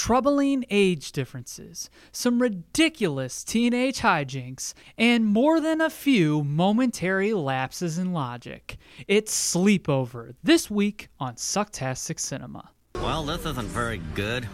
troubling age differences, some ridiculous teenage hijinks, and more than a few momentary lapses in logic. It's Sleepover this week on Sucktastic Cinema. Well, this isn't very good.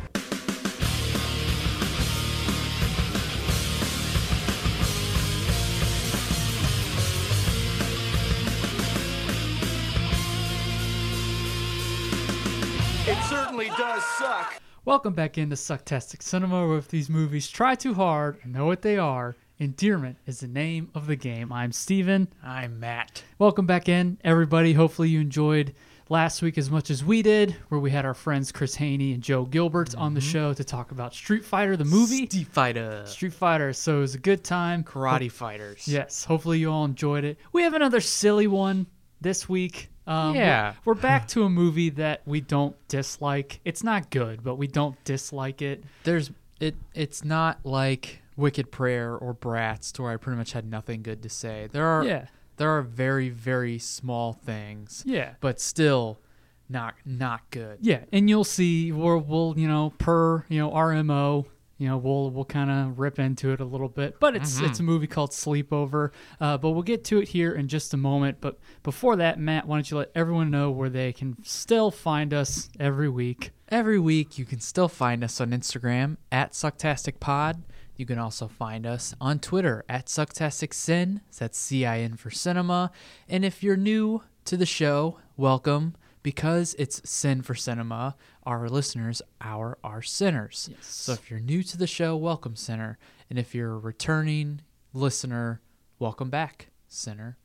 It certainly does suck. Welcome back into Sucktastic Cinema, where if these movies try too hard and know what they are, endearment is the name of the game. I'm Steven. I'm Matt. Welcome back in, everybody. Hopefully, you enjoyed last week as much as we did, where we had our friends Chris Haney and Joe Gilbert on the mm-hmm. show to talk about Street Fighter, the movie. Street Fighter. Street Fighter. So it was a good time. Karate fighters. Yes. Hopefully, you all enjoyed it. We have another silly one this week. Um, Yeah. We're, we're back to a movie that we don't dislike. It's not good, but we don't dislike it. There's it. It's not like Wicked Prayer or Bratz, to where I pretty much had nothing good to say. There are Yeah. there are very very small things, Yeah. but still not not good. Yeah, and you'll see we'll, we'll you know per you know RMO you know we'll we'll kind of rip into it a little bit, but it's it's a movie called Sleepover. Uh, but we'll get to it here in just a moment. But before that, Matt, why don't you let everyone know where they can still find us every week? Every week, you can still find us on Instagram at SucktasticPod. You can also find us on Twitter at SucktasticCin. That's C-I-N for cinema. And if you're new to the show, welcome. Because it's Sin for Cinema, our listeners are our sinners. Yes. So if you're new to the show, welcome, sinner. And if you're a returning listener, welcome back, sinner.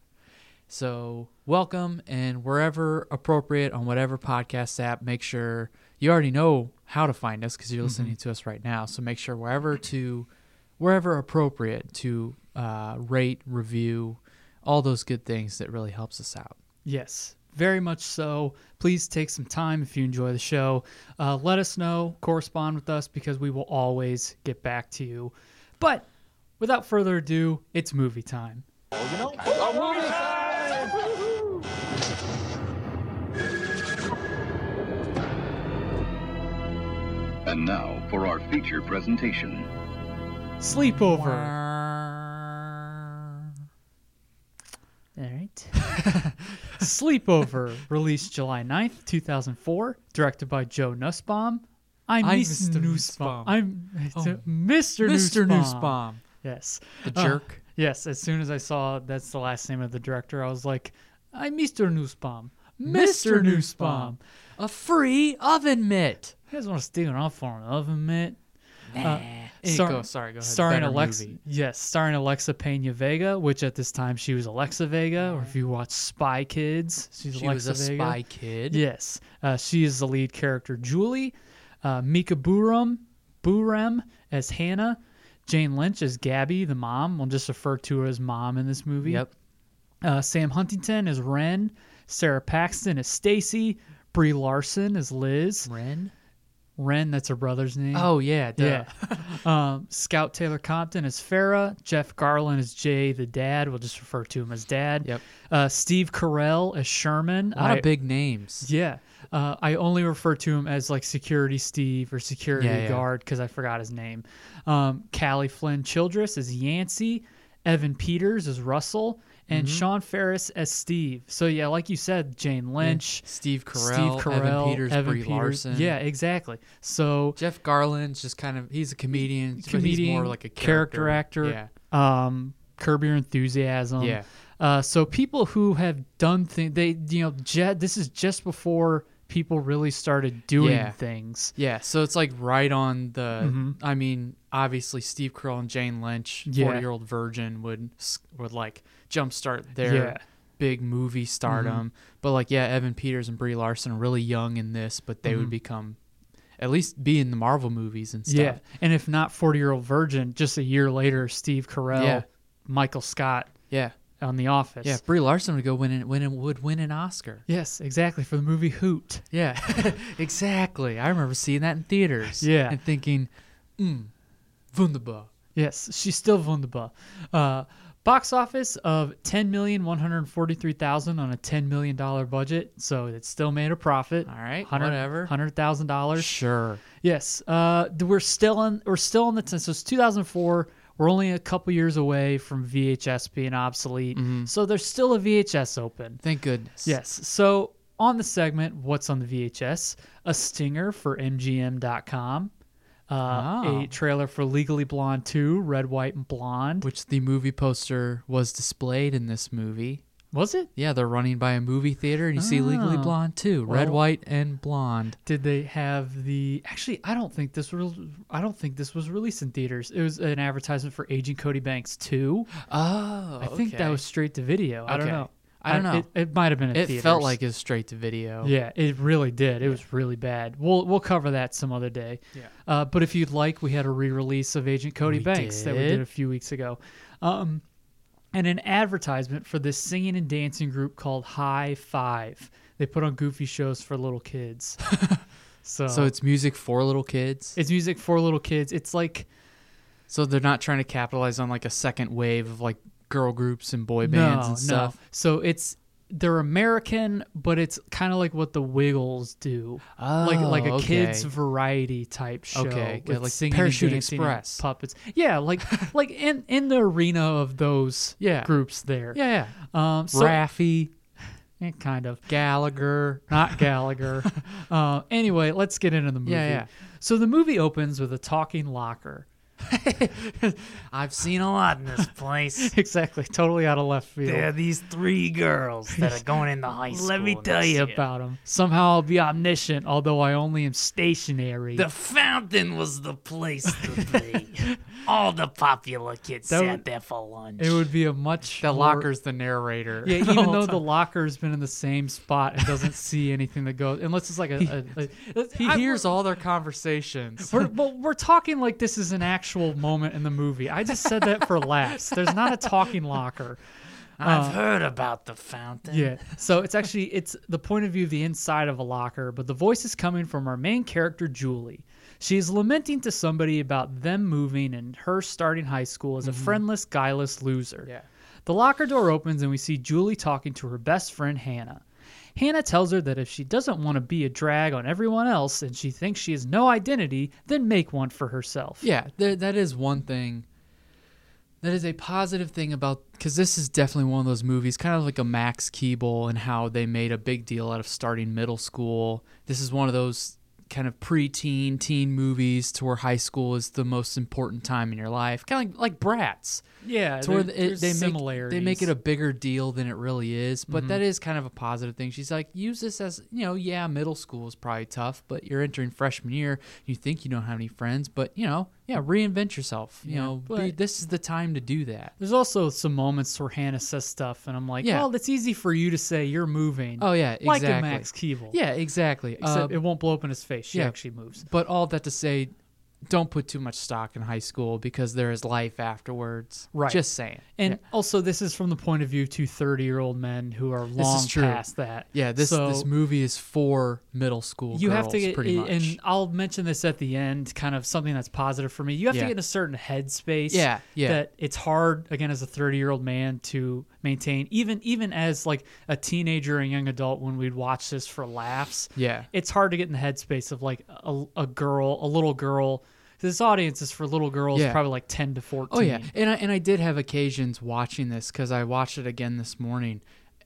So, welcome, and wherever appropriate on whatever podcast app, make sure you already know how to find us because you're listening to us right now. So, make sure wherever to, wherever appropriate to uh, rate, review, all those good things that really helps us out. Yes, very much so. Please take some time if you enjoy the show. Uh, let us know, correspond with us because we will always get back to you. But without further ado, it's movie time. And now for our feature presentation. Sleepover. All right. Sleepover, released July 9th, 2004, directed by Joe Nussbaum. I'm, I'm Mr. Mr. Nussbaum. I'm Oh. Mr. Mr. Nussbaum. Yes. the Uh, jerk. yes, as soon as I saw that's the last name of the director, I was like, I'm Mr. Nussbaum. Mr. Nussbaum, a free oven mitt. You guys want to steal it off for an oven mitt? Nah. star- go, sorry, go ahead. starring Better Alexa. movie. Yes, starring Alexa Pena Vega, which at this time she was Alexa Vega, or if you watch Spy Kids, she's She Alexa was a Vega. spy kid. Yes, uh, she is the lead character, Julie. Uh, Mika Boorem, Boorem as Hannah. Jane Lynch as Gabby, the mom. We'll just refer to her as mom in this movie. Yep. Uh, Sam Huntington as Ren. Sara Paxton as Stacy. Brie Larson as Liz. Ren. Ren, that's her brother's name. Oh yeah, duh. Yeah. um, Scout Taylor Compton as Farah. Jeff Garlin as Jay, the dad. We'll just refer to him as dad. Yep. Uh, Steve Carell as Sherman. A lot I- of big names. Yeah. Uh, I only refer to him as like Security Steve or Security Yeah, yeah. Guard because I forgot his name. Um, Kallie Flynn Childress as Yancey. Evan Peters as Russell. And Mm-hmm. Sean Faris as Steve. So, yeah, like you said, Jane Lynch. Steve Carell, Steve Carell, Evan Peters, Evan Brie Peters. Larson. Yeah, exactly. So Jeff Garlin's just kind of he's a comedian, but comedian, he's more like a character, character, actor. Um, Curb Your Enthusiasm. Yeah. Uh, so people who have done things, they you know, this is just before people really started doing Yeah. things. Yeah, so it's like right on the. I mean, obviously Steve Carell and Jane Lynch, Mm-hmm. Yeah. forty-year-old virgin, would would like jumpstart their Yeah. Mm-hmm. big movie stardom. But like, yeah, Evan Peters and Brie Larson are really young in this, but they Mm-hmm. would become, at least be in the Marvel movies and stuff. Yeah, and if not Forty Year Old Virgin, just a year later, Steve Carell, Yeah. Michael Scott yeah, on The Office. yeah. Brie Larson would go win, an- win, an- would win an Oscar. Yes, exactly for the movie Hoot. Yeah, exactly. I remember seeing that in theaters. Yeah. and thinking, mm, wunderbar. Yes, she's still wunderbar. Uh, Box office of ten million one hundred forty-three thousand on a ten million dollar budget, so it still made a profit. All right, whatever. hundred thousand dollars. Sure. Yes, uh, we're still on. We're still on the. T- so it's 2004. We're only a couple years away from VHS being obsolete. Mm-hmm. So there's still a VHS open. Thank goodness. Yes. So on the segment, what's on the VHS? A stinger for MGM.com. Uh, Oh. A trailer for Legally Blonde 2, Red, White, and Blonde. Which the movie poster was displayed in this movie. Was it? Yeah, they're running by a movie theater, and you see Legally Oh. Blonde too. Red, Well- white, and blonde. Did they have the? Actually, I don't think this was. I don't think this was released in theaters. It was an advertisement for Agent Cody Banks 2. Oh, I think that was straight to video. I don't know. I don't know. It, it might have been. In It theaters. felt like it was straight to video. Yeah, it really did. It was really bad. We'll we'll cover that some other day. Yeah. Uh, but if you'd like, we had a re-release of Agent Cody We Banks that we did. did a few weeks ago, um, and an advertisement for this singing and dancing group called High Five. They put on goofy shows for little kids. so So it's music for little kids. it's music for little kids. It's like So they're not trying to capitalize on like a second wave of like girl groups and boy bands no, and stuff. no. So it's they're American, but it's kind of like what the Wiggles do. like like a Oh, kids variety type show. Okay, with like singing Parachute and dancing and Express. puppets. Yeah, like like in in the arena of those Yeah. groups there. Yeah, Um, so, Raffi, eh, kind of Gallagher. not Gallagher. uh, anyway, let's get into the movie. Yeah, yeah. So the movie opens with a talking locker. I've seen a lot in this place. exactly, totally out of left field. There are these three girls that are going into high school. Let me tell you year. about them. Somehow I'll be omniscient, although I only am stationary. The fountain was the place to be. All the popular kids That sat would- there for lunch. it would be a much The more- locker's the narrator. Yeah, even whole though the time. locker's been in the same spot and doesn't see anything that goes, unless it's like a. a, a he I- hears all their conversations. We're, well, we're talking like this is an actual moment in the movie. I just said that for laughs. There's not a talking locker. I've uh, heard about the fountain. Yeah. So it's actually it's the point of view of the inside of a locker, but the voice is coming from our main character Julie. She is lamenting to somebody about them moving and her starting high school as a mm-hmm. friendless, guileless loser. Yeah. The locker door opens and we see Julie talking to her best friend Hannah. Hannah tells her that if she doesn't want to be a drag on everyone else and she thinks she has no identity, then make one for herself. Yeah, th- that is one thing. That is a positive thing about because this is definitely one of those movies, kind of like a Max Keeble and how they made a big deal out of starting middle school. This is one of those kind of preteen teen movies to where high school is the most important time in your life, kind of like, like Bratz. Yeah, to where there- it, they make similarities. they make it a bigger deal than it really is. But that is kind of a positive thing. She's like, use this as you know, yeah, middle school is probably tough, but you're entering freshman year. You think you don't have any friends, but you know, yeah, reinvent yourself. You know, be, this is the time to do that. There's also some moments where Hannah says stuff, and I'm like, Yeah. well, it's easy for you to say you're moving. Oh yeah, like exactly. a Max Keeble. Yeah, exactly. Except Uh, it won't blow up in his face. She yeah. actually moves. but all that to say, don't put too much stock in high school because there is life afterwards. Right. Just saying. And yeah. also, this is from the point of view to 30 year old men who are is long true. past that. Yeah, this So this movie is for middle school. You have to girls, get, pretty much. and I'll mention this at the end, kind of something that's positive for me. You have Yeah. to get in a certain headspace. Yeah, yeah. That it's hard, again, as a 30 year old man to maintain, even even as like a teenager and young adult when we'd watch this for laughs. Yeah. it's hard to get in the headspace of like a, a girl, a little girl. This audience is for little girls, Yeah. probably like 10 to 14. Oh yeah, and I, and I did have occasions watching this because I watched it again this morning.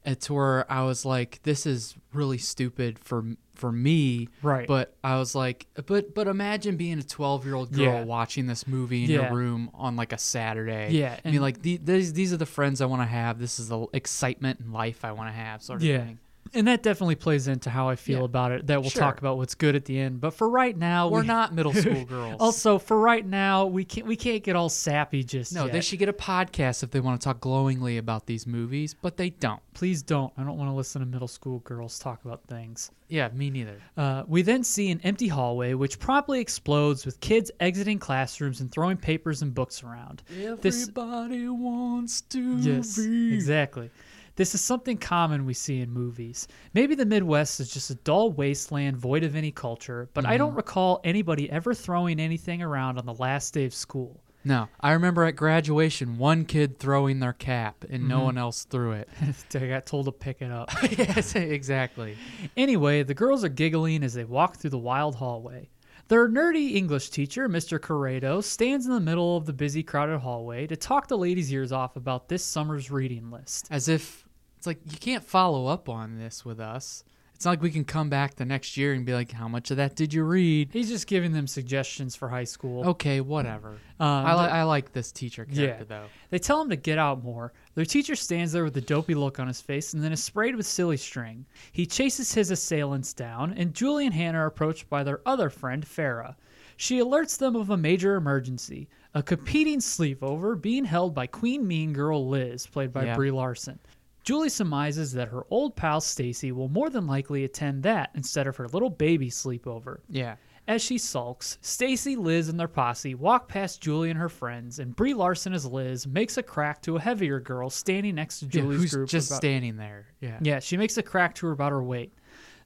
It's where I was like, "This is really stupid for for me." Right. But I was like, "But but imagine being a twelve year old girl Yeah. watching this movie in Yeah. your room on like a Saturday." Yeah, I mean, like the, these these are the friends I want to have. This is the excitement and life I want to have, sort of Yeah. thing. And that definitely plays into how I feel Yeah. about it. That we'll Sure. talk about what's good at the end. But for right now, We're we- not middle school girls. Also, for right now, we can't we can't get all sappy just no, yet. they should get a podcast if they want to talk glowingly about these movies, but they don't. Please don't. I don't want to listen to middle school girls talk about things. Yeah, me neither. Uh, we then see an empty hallway, which promptly explodes with kids exiting classrooms and throwing papers and books around. This- Everybody wants to Yes, be. exactly. This is something common we see in movies. Maybe the Midwest is just a dull wasteland void of any culture, but I don't mm-hmm. recall anybody ever throwing anything around on the last day of school. No, I remember at graduation, one kid throwing their cap and no mm-hmm. one else threw it. they got told to pick it up. yes, exactly. Anyway, the girls are giggling as they walk through the wild hallway. Their nerdy English teacher, Mr. Corrado, stands in the middle of the busy, crowded hallway to talk the ladies' ears off about this summer's reading list. As if it's like you can't follow up on this with us. It's not like we can come back the next year and be like, "How much of that did you read?" He's just giving them suggestions for high school. Okay, whatever. Um, I, li- I like this teacher character Yeah. though. They tell him to get out more. Their teacher stands there with a dopey look on his face and then is sprayed with silly string. He chases his assailants down, and Julie and Hannah are approached by their other friend, Farah. She alerts them of a major emergency a competing sleepover being held by Queen Mean Girl Liz, played by Yeah. Brie Larson. Julie surmises that her old pal Stacy will more than likely attend that instead of her little baby sleepover. Yeah. As she sulks, Stacy, Liz, and their posse walk past Julie and her friends, and Brie Larson as Liz makes a crack to a heavier girl standing next to Yeah, Julie's who's group. just about- standing there. Yeah. yeah, she makes a crack to her about her weight.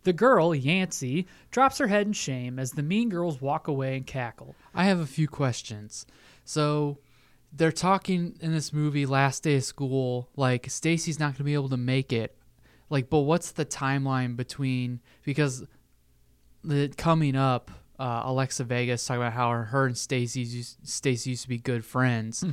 The girl, Yancey, drops her head in shame as the mean girls walk away and cackle. I have a few questions. So they're talking in this movie last day of school like Stacy's not going to be able to make it. Like but what's the timeline between because the coming up uh, Alexa Vegas talking about how her, her and Stacy Stacy used to be good friends.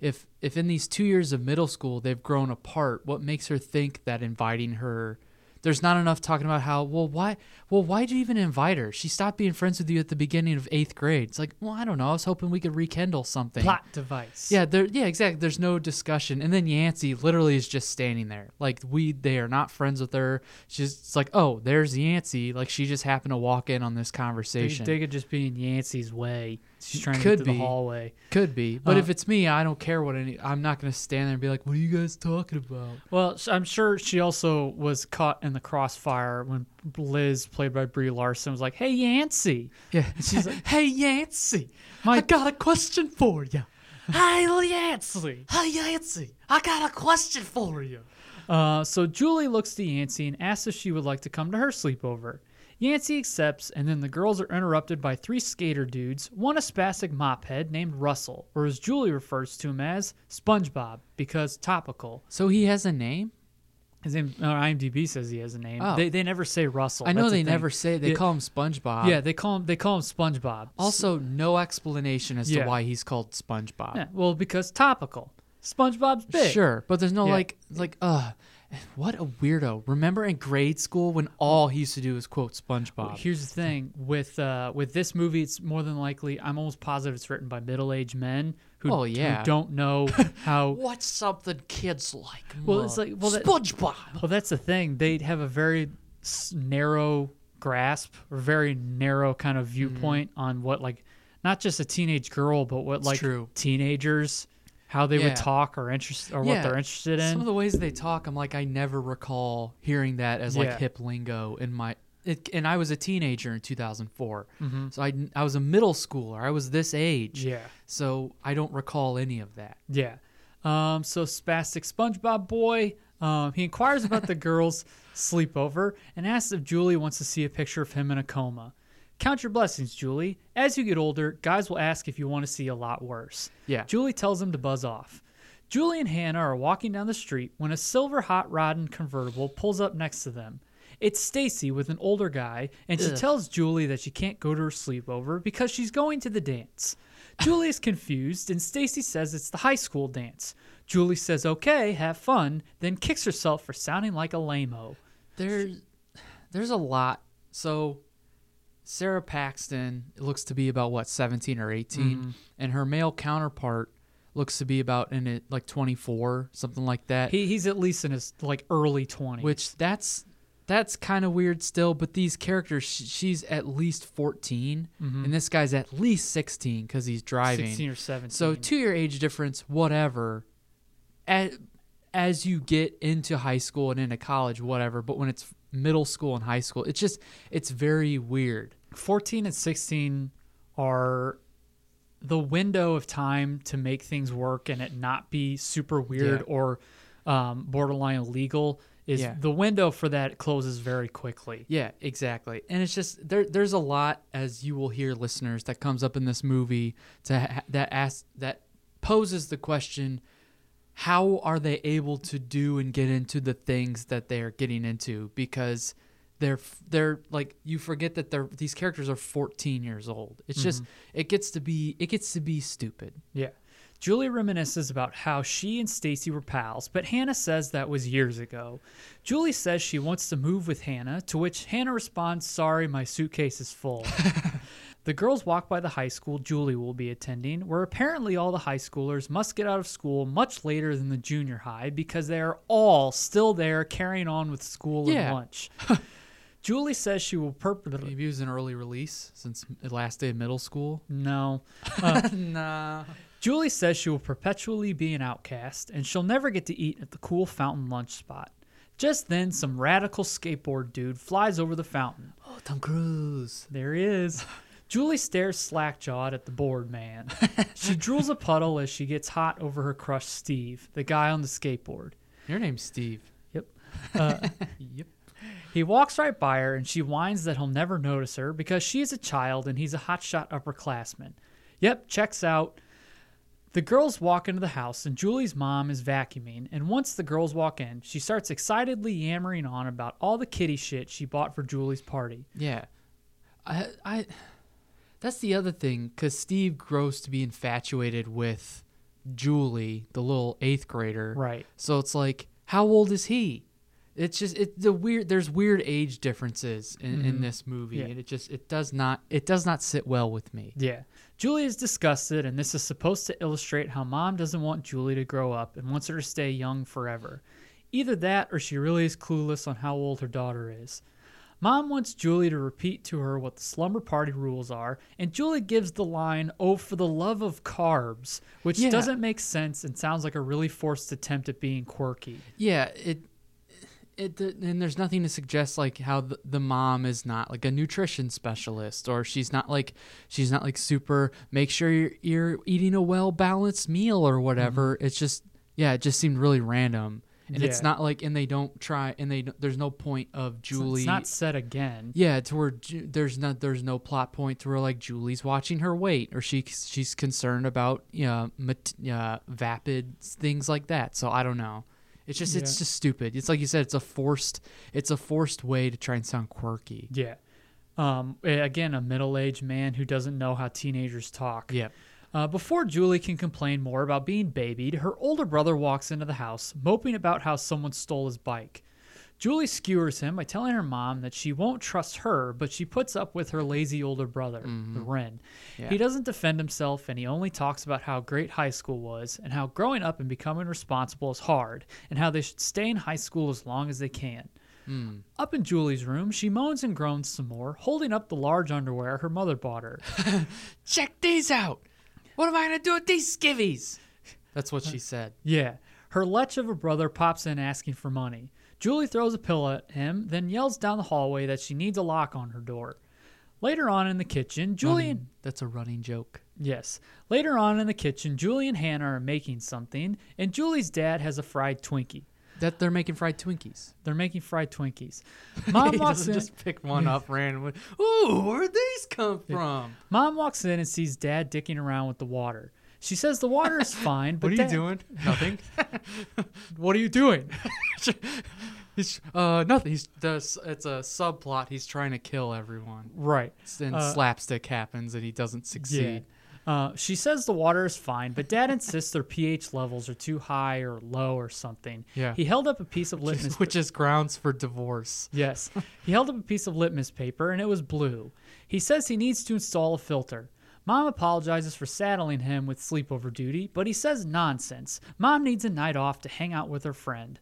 If if in these 2 years of middle school they've grown apart, what makes her think that inviting her there's not enough talking about how well why well why'd you even invite her? She stopped being friends with you at the beginning of eighth grade. It's like well I don't know. I was hoping we could rekindle something. Plot device. Yeah, there. Yeah, exactly. There's no discussion, and then Yancey literally is just standing there. Like we, they are not friends with her. She's it's like, oh, there's Yancey. Like she just happened to walk in on this conversation. they could just be in Yancey's way. She's trying to Could get through be. the hallway. Could be, but Uh, if it's me, I don't care what any. I'm not gonna stand there and be like, what are you guys talking about? Well, s- I'm sure she also was caught in the crossfire when Liz, played by Brie Larson, was like, "Hey, Yancey." Yeah, she's like- hey Yancey, My- I got a question for you. Hey, Yancey. Hey, Yancey. I got a question for you. Uh, so Julie looks to Yancey and asks if she would like to come to her sleepover. Yancey accepts, and then the girls are interrupted by three skater dudes, one a spastic mophead named Russell, or as Julie refers to him as SpongeBob, because topical. So he has a name. His name on IMDb says he has a name. Oh. They, they never say Russell. I know That's they never say. They call him SpongeBob. Yeah, they call him they call him SpongeBob. Also, no explanation as Yeah. to why he's called SpongeBob. Yeah, well, because topical. SpongeBob's big. Sure, but there's no Yeah. like like uh what a weirdo. Remember in grade school when all he used to do was quote SpongeBob. Here's the thing with uh, with this movie, it's more than likely. I'm almost positive it's written by middle aged men who, Oh, yeah. who don't know how. What's something kids like? Well, it's like well, that, SpongeBob. well, that's the thing. They have a very narrow grasp or very narrow kind of viewpoint on what like not just a teenage girl, but what like true. teenagers how they Yeah. would talk or interest or what they're interested in. Some of the ways they talk, I'm like I never recall hearing that as like hip lingo in my it, and I was a teenager in 2004. Mm-hmm. So I I was a middle schooler. I was this age. yeah. So I don't recall any of that. Yeah. Um, so spastic SpongeBob boy, um, he inquires about the girls' sleepover and asks if Julie wants to see a picture of him in a coma. Count your blessings, Julie. As you get older, guys will ask if you want to see a lot worse. Yeah. Julie tells him to buzz off. Julie and Hannah are walking down the street when a silver hot rod and convertible pulls up next to them. It's Stacy with an older guy, and she Ugh. tells Julie that she can't go to her sleepover because she's going to the dance. Julie is confused, and Stacy says it's the high school dance. Julie says, "Okay, have fun," then kicks herself for sounding like a lame-o. There's there's a lot. So Sarah Paxton looks to be about what 17 or 18 Mm-hmm. and her male counterpart looks to be about in it like 24, something like that. He, he's at least in his like early 20s. which that's that's kind of weird still, but these characters sh- she's at least 14 and this guy's at least 16 cuz he's driving. 16 or 17. So two year age difference, whatever. As, as you get into high school and into college, whatever. But when it's middle school and high school, it's just it's very weird. 14 and 16 are the window of time to make things work and it not be super weird Yeah. or um, borderline illegal is Yeah. the window for that closes very quickly. Yeah, exactly. And it's just there. There's a lot, as you will hear, listeners, that comes up in this movie to ha- that ask that poses the question how are they able to do and get into the things that they're getting into because they're they're like you forget that they're these characters are 14 years old it's mm-hmm. just it gets to be it gets to be stupid Yeah. Julie reminisces about how she and Stacy were pals, but Hannah says that was years ago. Julie says she wants to move with Hannah, to which Hannah responds, Sorry, my suitcase is full. the girls walk by the high school Julie will be attending, where apparently all the high schoolers must get out of school much later than the junior high because they are all still there carrying on with school Yeah. and lunch. Julie says she will purposely. maybe it was an early release since the last day of middle school No. nah Julie says she will perpetually be an outcast and she'll never get to eat at the cool fountain lunch spot. Just then, some radical skateboard dude flies over the fountain. oh tom cruise There he is. Julie stares slack jawed at the bored man. She drools a puddle as she gets hot over her crush, Steve, the guy on the skateboard. your name's steve Yep. Uh, yep He walks right by her and she whines that he'll never notice her because she is a child and he's a hotshot upperclassman. Yep, checks out. The girls walk into the house and Julie's mom is vacuuming, and once the girls walk in, she starts excitedly yammering on about all the kitty shit she bought for Julie's party. Yeah, I, I, that's the other thing because Steve grows to be infatuated with Julie, the little eighth grader. Right. So it's like, how old is he? It's just it the weird. There's weird age differences in, in mm-hmm. this movie, Yeah. and it just it does not it does not sit well with me. Yeah. Julie is disgusted, and this is supposed to illustrate how mom doesn't want Julie to grow up and wants her to stay young forever. Either that or she really is clueless on how old her daughter is. Mom wants Julie to repeat to her what the slumber party rules are, and Julie gives the line, Oh, for the love of carbs, which Yeah. doesn't make sense and sounds like a really forced attempt at being quirky. Yeah, it. It, and there's nothing to suggest like how the, the mom is not like a nutrition specialist or she's not like she's not like super make sure you're, you're eating a well balanced meal or whatever it's just yeah it just seemed really random and it's not like and they don't try and they there's no point of Julie It's not said again. yeah, to where there's not there's no plot point to where like Julie's watching her weight or she she's concerned about you know, mat- uh, vapid things like that. So I don't know. It's just it's Yeah. just stupid. It's like you said. It's a forced it's a forced way to try and sound quirky. Yeah. Um, again, a middle aged man who doesn't know how teenagers talk. Yep. Uh, before Julie can complain more about being babied, her older brother walks into the house, moping about how someone stole his bike. Julie skewers him by telling her mom that she won't trust her, but she puts up with her lazy older brother, mm-hmm. the Ren. Yeah. He doesn't defend himself, and he only talks about how great high school was, and how growing up and becoming responsible is hard, and how they should stay in high school as long as they can. Hmm. Up in Julie's room, she moans and groans some more, holding up the large underwear her mother bought her. Check these out. What am I gonna do with these skivvies? That's what she uh, said. Yeah. Her lech of a brother pops in asking for money. Julie throws a pillow at him, then yells down the hallway that she needs a lock on her door. Later on in the kitchen, mm-hmm. Julian. Running. That's a running joke. yes. Later on in the kitchen, Julie and Hannah are making something, and Julie's dad has a fried Twinkie. That they're making fried Twinkies. They're making fried Twinkies. Mom walks doesn't in. just pick one up randomly. Ooh, where'd these come from? Mom walks in and sees Dad dicking around with the water. She says the water is fine, but what are Dad- you doing? Nothing. What are you doing? He's uh nothing. He's does it's a subplot. He's trying to kill everyone. right. Then Uh, slapstick happens and he doesn't succeed. Uh, she says the water is fine, but Dad insists their pH levels are too high or low or something. Yeah. He held up a piece of litmus. Which is grounds for divorce. yes. He held up a piece of litmus paper and it was blue. He says he needs to install a filter. Mom apologizes for saddling him with sleepover duty, but he says nonsense. Mom needs a night off to hang out with her friend.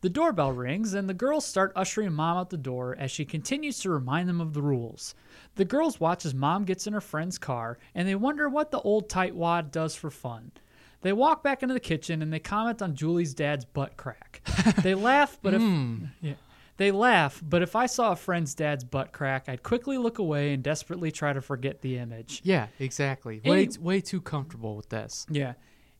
The doorbell rings, and the girls start ushering Mom out the door as she continues to remind them of the rules. The girls watch as Mom gets in her friend's car, and they wonder what the old tightwad does for fun. They walk back into the kitchen and they comment on Julie's dad's butt crack. They laugh, but if hmm. yeah, they laugh, but if I saw a friend's dad's butt crack, I'd quickly look away and desperately try to forget the image. Yeah, exactly. Way Any- way too comfortable with this. Yeah.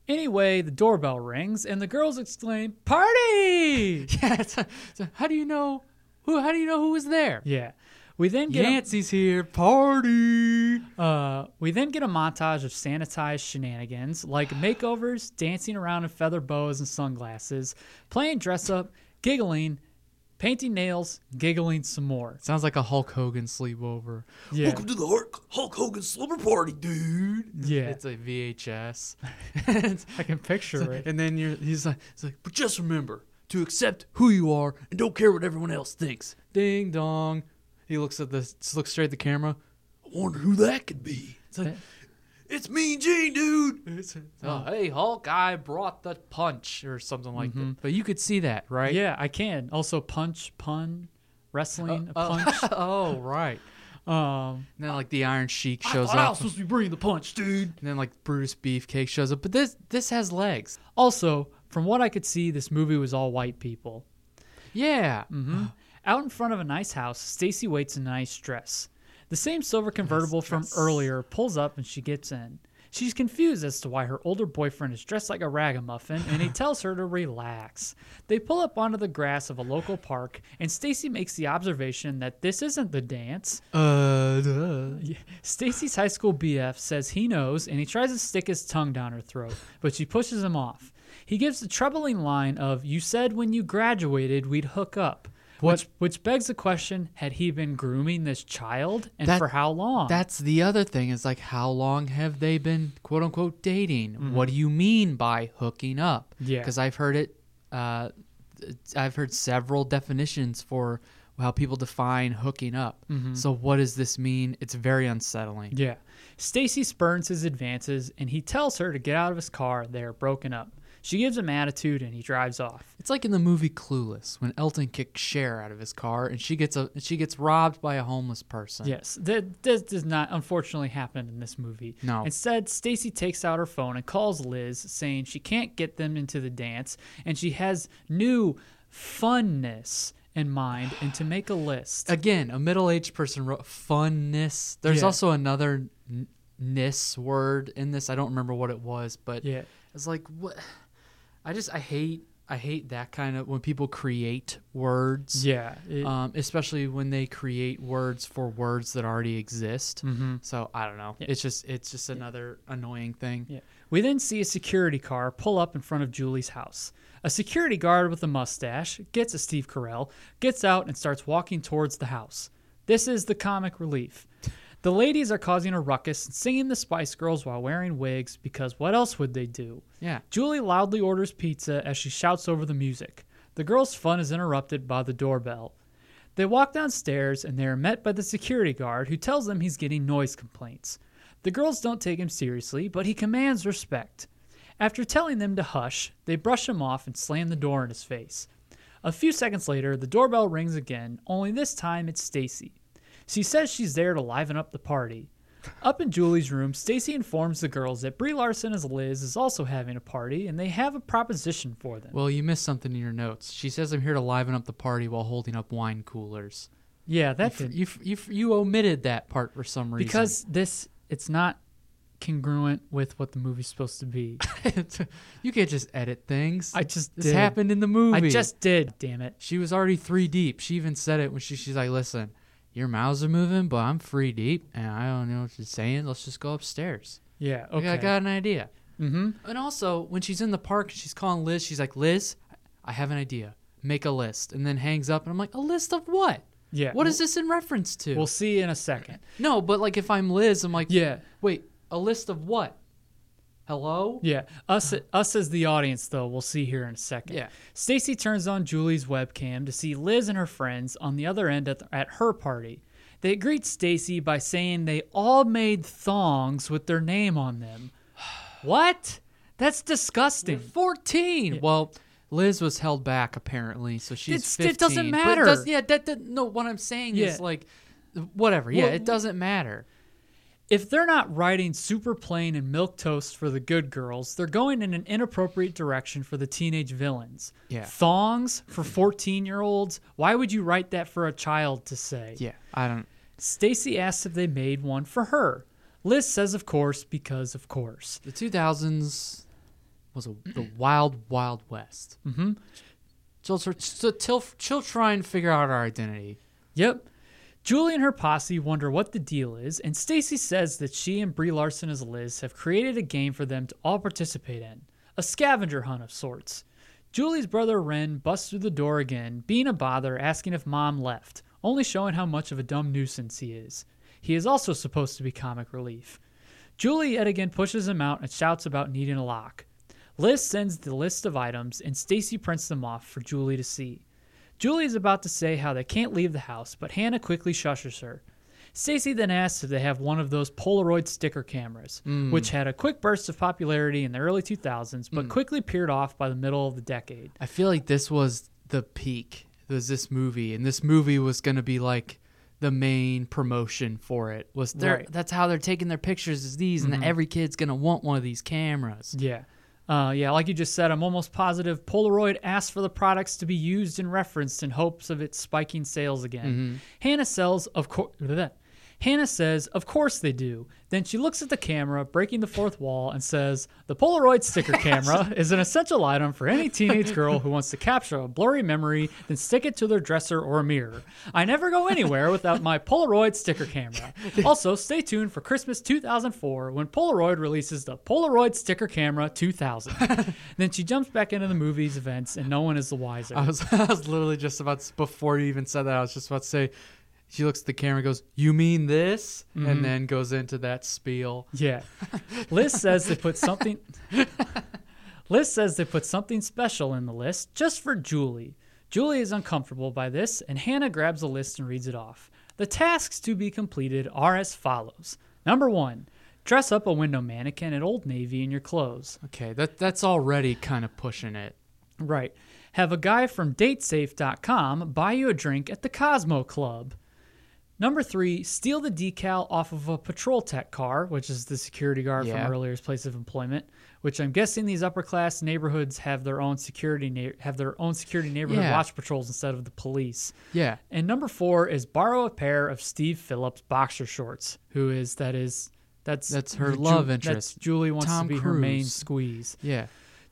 Anyway, the doorbell rings and the girls exclaim, "Party!" Yeah. It's, it's- how do you know who? How do you know who was there? Yeah. We then get a- here, party. Uh, we then get a montage of sanitized shenanigans like makeovers, dancing around in feather boas and sunglasses, playing dress up, giggling, painting nails, giggling some more. Sounds like a Hulk Hogan sleepover. Yeah. Welcome to the Hulk, Hulk Hogan slumber party, dude. Yeah. It's a VHS. I can picture it. and then you're, he's like, he's like, but just remember to accept who you are and don't care what everyone else thinks. Ding dong. He looks at this, looks straight at the camera. I wonder who that could be. It's like, it's Mean Gene, dude. It's, oh, hey Hulk, I brought the punch or something like that. But you could see that, right? Yeah, I can. Also, punch, pun, wrestling, a punch. oh, right. um, And then like the Iron Sheik shows up. I was supposed to be bringing the punch, dude. And then like Brutus Beefcake shows up. But this this has legs. Also, from what I could see, this movie was all white people. Yeah. Out in front of a nice house, Stacy waits in a nice dress. The same silver convertible from earlier pulls up and she gets in. She's confused as to why her older boyfriend is dressed like a ragamuffin and he tells her to relax. They pull up onto the grass of a local park and Stacy makes the observation that this isn't the dance. Uh, duh. Stacy's high school BF says he knows and he tries to stick his tongue down her throat, but she pushes him off. He gives the troubling line of, You said when you graduated we'd hook up. Which, which begs the question had he been grooming this child and That- for how long? That's the other thing is like how long have they been quote unquote dating? What do you mean by hooking up? Yeah. Because I've heard it. Uh, I've heard several definitions for how people define hooking up. So what does this mean? It's very unsettling. Yeah. Stacy spurns his advances and he tells her to get out of his car. They are broken up. She gives him attitude and he drives off. It's like in the movie Clueless when Elton kicks Cher out of his car and she gets a she gets robbed by a homeless person. Yes, that this does not unfortunately happen in this movie. No. Instead, Stacy takes out her phone and calls Liz, saying she can't get them into the dance and she has new funness in mind and to make a list. Again, a middle-aged person wrote funness. There's Yeah. also another n- ness word in this. I don't remember what it was, but Yeah. it's like what I just I hate I hate that kind of when people create words. Yeah. it- Um, especially when they create words for words that already exist. Mm-hmm. So I don't know. It's just it's just another annoying thing. Yeah. We then see a security car pull up in front of Julie's house. A security guard with a mustache gets a Steve Carell, gets out, and starts walking towards the house. This is the comic relief. The ladies are causing a ruckus and singing the Spice Girls while wearing wigs because what else would they do? Yeah. Julie loudly orders pizza as she shouts over the music. The girls' fun is interrupted by the doorbell. They walk downstairs and they are met by the security guard who tells them he's getting noise complaints. The girls don't take him seriously, but he commands respect. After telling them to hush, they brush him off and slam the door in his face. A few seconds later, the doorbell rings again, only this time it's Stacy. She says she's there to liven up the party. Up in Julie's room, Stacy informs the girls that Brie Larson as Liz is also having a party and they have a proposition for them. Well, you missed something in your notes. She says I'm here to liven up the party while holding up wine coolers. yeah, that You you, you, you omitted that part for some reason. because this it's not congruent with what the movie's supposed to be. you can't just edit things. I just this did. happened in the movie. I just did, damn it. She was already three deep. She even said it when she, she's like, "Listen, your mouths are moving, but I'm free deep, and I don't know what you're saying. Let's just go upstairs. Yeah, Okay. okay. I got an idea." Mm-hmm. And also, when she's in the park, she's calling Liz. She's like, "Liz, I have an idea. Make a list." And then hangs up, and I'm like, "A list of what? Yeah. What is this in reference to?" We'll see in a second. no, but like if I'm Liz, I'm like, Yeah. wait, a list of what? Hello? Yeah, us uh-huh. us as the audience though, we'll see here in a second. Yeah. Stacy turns on Julie's webcam to see Liz and her friends on the other end at, the, at her party. They greet Stacy by saying they all made thongs with their name on them. What? That's disgusting. 14. Well, Liz was held back apparently, so she's It's- 15. it doesn't But matter. does- yeah, that, that no. What I'm saying is like, whatever. Yeah, Well- it doesn't matter. If they're not writing super plain and milk toast for the good girls, they're going in an inappropriate direction for the teenage villains. Yeah. Thongs for 14 year olds? Why would you write that for a child to say? Yeah, I don't. Stacy asks if they made one for her. Liz says, of course, because of course. The 2000s was a, the wild, wild west. Mm-hmm. She'll, she'll try and figure out our identity. Yep. Julie and her posse wonder what the deal is, and Stacy says that she and Brie Larson as Liz have created a game for them to all participate in a scavenger hunt of sorts. Julie's brother Ren busts through the door again, being a bother, asking if mom left, only showing how much of a dumb nuisance he is. He is also supposed to be comic relief. Julie yet again pushes him out and shouts about needing a lock. Liz sends the list of items, and Stacy prints them off for Julie to see. Julie is about to say how they can't leave the house, but Hannah quickly shushes her. Stacy then asks if they have one of those Polaroid sticker cameras, hmm. which had a quick burst of popularity in the early 2000s, but hmm. quickly peered off by the middle of the decade. I feel like this was the peak. It Was this movie, and this movie was going to be like the main promotion for it. Was there? Right. That's how they're taking their pictures. Is these, and mm-hmm. every kid's going to want one of these cameras. Yeah. Uh, yeah, like you just said, I'm almost positive Polaroid asked for the products to be used and referenced in hopes of it spiking sales again. Hannah sells, of course. Hannah says, Of course they do. Then she looks at the camera, breaking the fourth wall, and says, The Polaroid sticker camera is an essential item for any teenage girl who wants to capture a blurry memory, then stick it to their dresser or mirror. I never go anywhere without my Polaroid sticker camera. Also, stay tuned for Christmas 2004 when Polaroid releases the Polaroid sticker camera 2000. then she jumps back into the movie's events, and no one is the wiser. I was, I was literally just about before you even said that. I was just about to say. She looks at the camera, and goes, "You mean this?" and mm-hmm. then goes into that spiel. Yeah. Liz says they put something Liz says they put something special in the list just for Julie. Julie is uncomfortable by this, and Hannah grabs the list and reads it off. The tasks to be completed are as follows. Number one, dress up a window mannequin at Old Navy in your clothes. Okay, that that's already kind of pushing it. Right. Have a guy from datesafe.com buy you a drink at the Cosmo Club. Number three, steal the decal off of a patrol tech car, which is the security guard Yeah. from earlier's place of employment. Which I'm guessing these upper class neighborhoods have their own security na- have their own security neighborhood Yeah. watch patrols instead of the police. Yeah, And number four is borrow a pair of Steve Phillips boxer shorts. Who is that is that's That's her love that's interest. Julie wants Tom to be her main squeeze. yeah.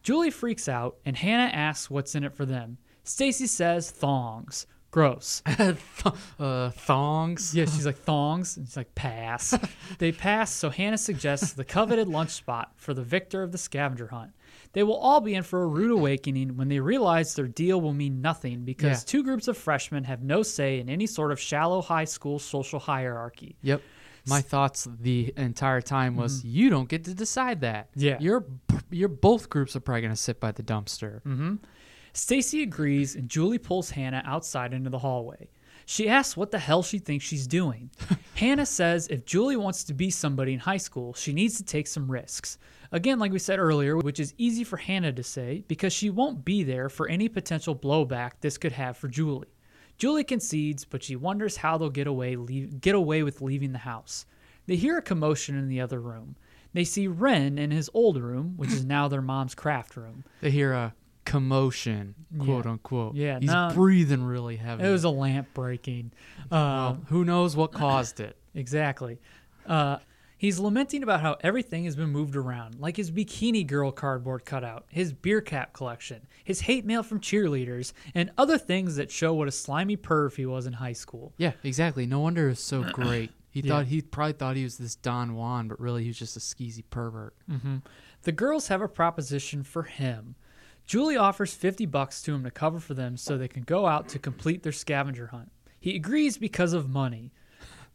Julie freaks out, and Hannah asks what's in it for them. Stacy says thongs. Gross. uh, thongs. Yeah, she's like thongs, and she's like pass. they pass, so Hannah suggests the coveted lunch spot for the victor of the scavenger hunt. They will all be in for a rude awakening when they realize their deal will mean nothing because Yeah. two groups of freshmen have no say in any sort of shallow high school social hierarchy. Yep. My thoughts the entire time was you don't get to decide that. Yeah. You're you're both groups are probably gonna sit by the dumpster. Stacy agrees, and Julie pulls Hannah outside into the hallway. She asks what the hell she thinks she's doing. Hannah says if Julie wants to be somebody in high school, she needs to take some risks. Again, like we said earlier, which is easy for Hannah to say because she won't be there for any potential blowback this could have for Julie. Julie concedes, but she wonders how they'll get away leave, get away with leaving the house. They hear a commotion in the other room. They see Ren in his old room, which is now their mom's craft room. They hear a commotion, quote Yeah. unquote. Yeah, He's no- breathing really heavy. It was a lamp breaking. Uh, Well, who knows what caused it? exactly. Uh, he's lamenting about how everything has been moved around, like his bikini girl cardboard cutout, his beer cap collection, his hate mail from cheerleaders, and other things that show what a slimy perv he was in high school. Yeah, exactly. No wonder it was so great. He Yeah. thought he probably thought he was this Don Juan, but really he was just a skeezy pervert. The girls have a proposition for him. Julie offers 50 bucks to him to cover for them so they can go out to complete their scavenger hunt. He agrees because of money.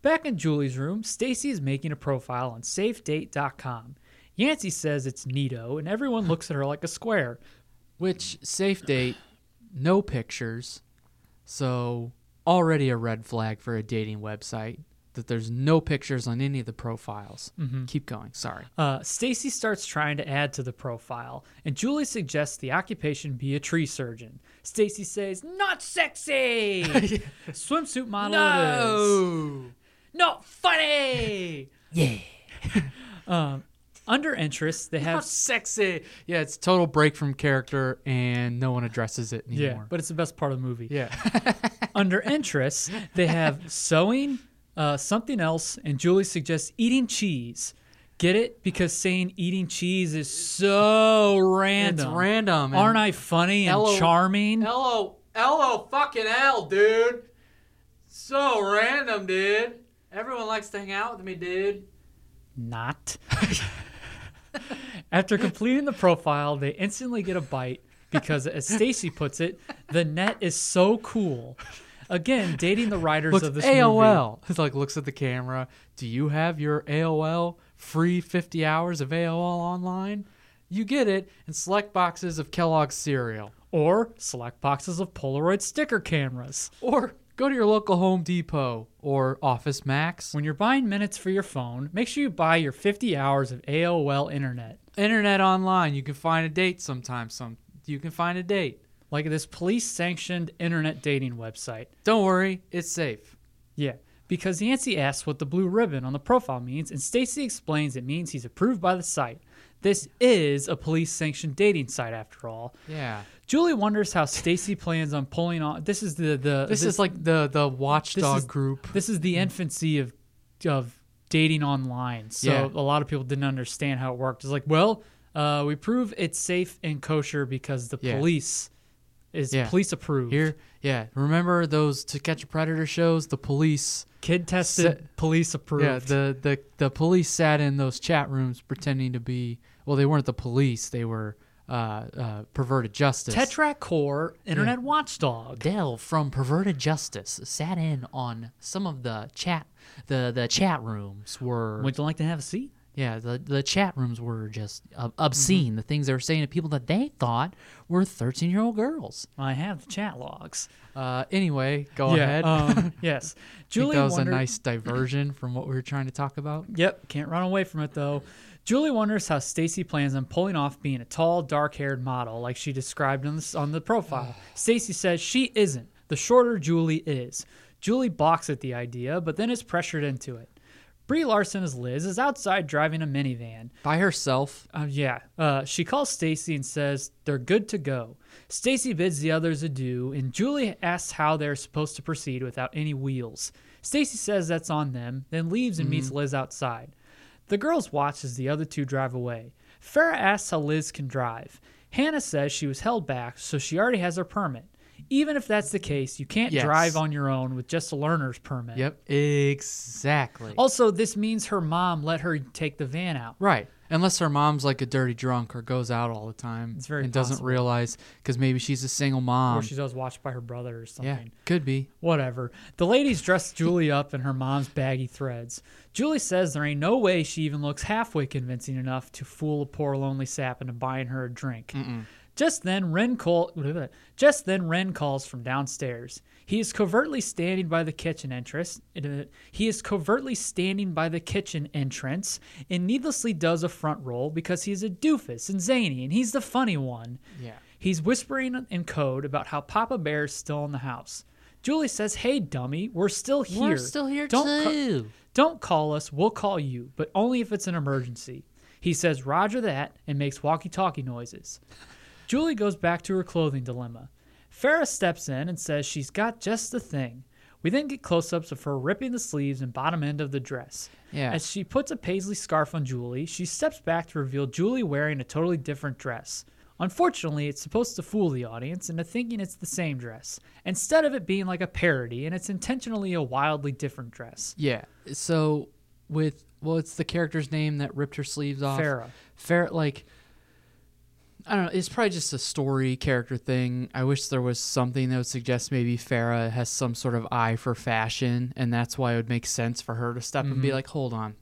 Back in Julie's room, Stacy is making a profile on safedate.com. Yancey says it's neato and everyone looks at her like a square. Which safe date, no pictures, so already a red flag for a dating website that there's no pictures on any of the profiles. Keep going. Sorry. Uh, Stacy starts trying to add to the profile, and Julie suggests the occupation be a tree surgeon. Stacy says, "Not sexy." Swimsuit model it is. Not funny. Yeah. Um, under interest, they have How sexy. Yeah, it's total break from character, and no one addresses it anymore. yeah, but it's the best part of the movie. yeah. Under interests, they have sewing, uh, something else, and Julie suggests eating cheese. Get it? Because saying eating cheese is so random. It's random. and- Aren't I funny and Hello- charming? Hello, hello, fucking hell, dude. So random, dude. Everyone likes to hang out with me, dude. Not. After completing the profile, they instantly get a bite because, as Stacy puts it, the net is so cool. Again, dating the writers Looks of this movie. AOL. It's like looks at the camera. Do you have your AOL free 50 hours of AOL online? You get it in select boxes of Kellogg's cereal. or select boxes of Polaroid sticker cameras. Or go to your local Home Depot or Office Max. When you're buying minutes for your phone, make sure you buy your 50 hours of AOL internet. Internet online, you can find a date sometimes. Some you can find a date. Like this police sanctioned internet dating website. Don't worry, it's safe. Yeah, because Yancey asks what the blue ribbon on the profile means, and Stacy explains it means he's approved by the site. This is a police sanctioned dating site after all. Yeah. Julie wonders how Stacy plans on pulling on. This is the the. This, is like the the this watchdog is- group. This is the infancy of of dating online. So Yeah. a lot of people didn't understand how it worked. It's like, well, uh, we prove it's safe and kosher because the Yeah. police is Yeah. police approved. Here, yeah. Remember those To Catch a Predator shows? The police, kid tested, Sa- police approved. yeah. The the the police sat in those chat rooms pretending to be. Well, they weren't the police. They were uh, uh, perverted justice. Tetrac Core Internet Watchdog. Dell from Perverted Justice sat in on some of the chat. The the chat rooms were Would you like to have a seat? Yeah the the chat rooms were just obscene. Mm-hmm. The things they were saying to people that they thought were thirteen year old girls. I have the chat logs. Uh, anyway, go yeah. ahead. Um, yes. Julie that was wondered, a nice diversion from what we were trying to talk about. Yep, can't run away from it though. Julie wonders how Stacy plans on pulling off being a tall, dark-haired model like she described on the, on the profile. Stacy says she isn't. The shorter Julie is. Julie balks at the idea, but then is pressured into it. Brie Larson as Liz is outside driving a minivan. By herself. Uh, yeah, uh, she calls Stacy and says they're good to go. Stacy bids the others adieu, and Julie asks how they're supposed to proceed without any wheels. Stacy says that's on them, then leaves and meets Liz outside. The girls watch as the other two drive away. Farah asks how Liz can drive. Hannah says she was held back, so she already has her permit. Even if that's the case, you can't Yes. drive on your own with just a learner's permit. Yep, exactly. Also, this means her mom let her take the van out. Right. Unless her mom's like a dirty drunk or goes out all the time It's very and doesn't realize because maybe she's a single mom. or she's always watched by her brother or something. yeah, could be. Whatever. The ladies dress Julie up in her mom's baggy threads. Julie says there ain't no way she even looks halfway convincing enough to fool a poor lonely sap into buying her a drink. Just then, Ren call, Just then, Ren calls from downstairs. He is covertly standing by the kitchen entrance. Uh, he is covertly standing by the kitchen entrance, and needlessly does a front roll because he's a doofus and zany, and he's the funny one. Yeah. He's whispering in code about how Papa Bear is still in the house. Julie says, "Hey, dummy, we're still here. We're still here Don't ca- too. don't call us. We'll call you, but only if it's an emergency." He says, "Roger that," and makes walkie-talkie noises. Julie goes back to her clothing dilemma. Farah steps in and says she's got just the thing. We then get close-ups of her ripping the sleeves and bottom end of the dress. Yeah. As she puts a paisley scarf on Julie, she steps back to reveal Julie wearing a totally different dress. Unfortunately, it's supposed to fool the audience into thinking it's the same dress, instead of it being like a parody, and it's intentionally a wildly different dress. Yeah. So with well, it's the character's name that ripped her sleeves off. Farrah. Farrah, like I don't know. It's probably just a story character thing. I wish there was something that would suggest maybe Farah has some sort of eye for fashion, and that's why it would make sense for her to step and be mm-hmm. like, "Hold on,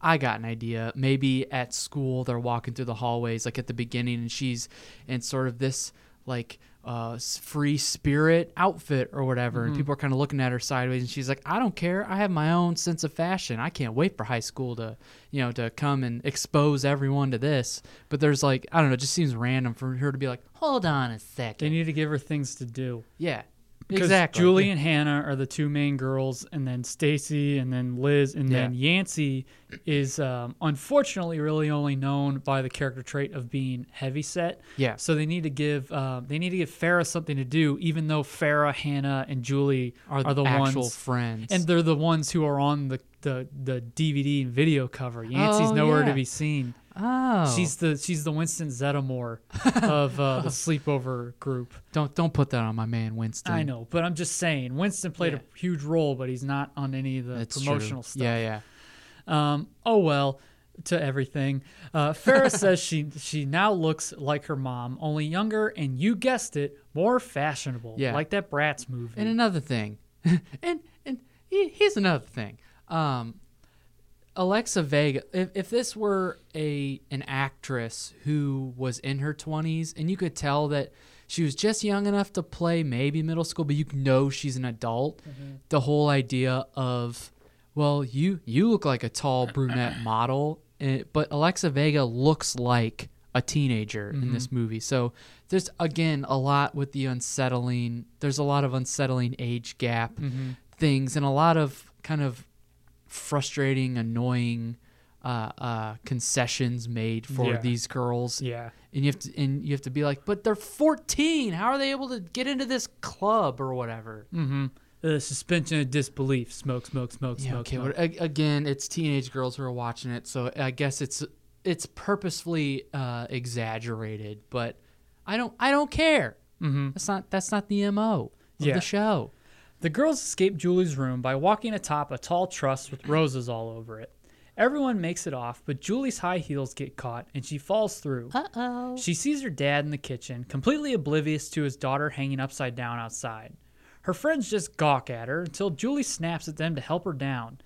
I got an idea." Maybe at school they're walking through the hallways, like at the beginning, and she's in sort of this like uh, free spirit outfit or whatever, and people are kind of looking at her sideways, and she's like, "I don't care. I have my own sense of fashion. I can't wait for high school to, you know, to come and expose everyone to this." But there's like, I don't know, it just seems random for her to be like, Hold on a second. They need to give her things to do. "Yeah, Because exactly." Julie Yeah. and Hannah are the two main girls, and then Stacy, and then Liz, and then Yeah. Yancey is um, unfortunately really only known by the character trait of being heavy set. Yeah. So they need to give um, they need to give Farah something to do, even though Farah, Hannah, and Julie are, are, the actual ones, friends, and they're the ones who are on the the, the DVD and video cover. Yancey's Oh, nowhere yeah. to be seen. Oh, She's the she's the Winston Zeddemore of uh, the sleepover group. don't don't put that on my man Winston. I know, but I'm just saying Winston played Yeah. a huge role, but he's not on any of the That's promotional true. stuff. Yeah, yeah. Um, oh well, to everything. Uh, Farrah says she she now looks like her mom, only younger, and you guessed it, more fashionable. Yeah. like that Bratz movie. And another thing, and and he- here's another thing. Um, Alexa Vega. If, if this were a an actress who was in her 20s, and you could tell that she was just young enough to play maybe middle school, but you know she's an adult. Mm-hmm. The whole idea of, well, you you look like a tall brunette model, eh, but Alexa Vega looks like a teenager in this mm-hmm. movie. So there's again a lot with the unsettling. There's a lot of unsettling age gap mm-hmm. things, and a lot of kind of frustrating, annoying uh, uh, concessions made for Yeah. these girls. yeah, And you have to and you have to be like, but they're 14. How are they able to get into this club or whatever? Mm-hmm. The suspension of disbelief. Smoke, smoke, smoke, Yeah, smoke. okay. smoke. But again, it's teenage girls who are watching it, so I guess it's it's purposefully uh, exaggerated. But I don't I don't care. Mm-hmm. That's not that's not the mo of Yeah. the show. The girls escape Julie's room by walking atop a tall truss with roses all over it. Everyone makes it off, but Julie's high heels get caught and she falls through. Uh oh. She sees her dad in the kitchen, completely oblivious to his daughter hanging upside down outside. Her friends just gawk at her until Julie snaps at them to help her down.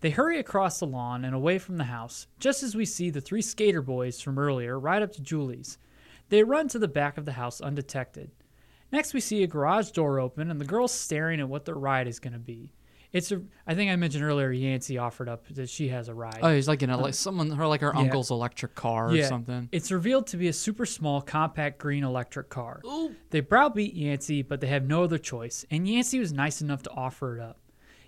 They hurry across the lawn and away from the house, just as we see the three skater boys from earlier ride up to Julie's. They run to the back of the house undetected. Next, we see a garage door open and the girls staring at what their ride is going to be. It's a. I think I mentioned earlier. Yancey offered up that she has a ride. Oh, he's like in a, like someone her like her Yeah. uncle's electric car or something. It's revealed to be a super small, compact green electric car. Ooh. They browbeat Yancey, but they have no other choice, and Yancey was nice enough to offer it up.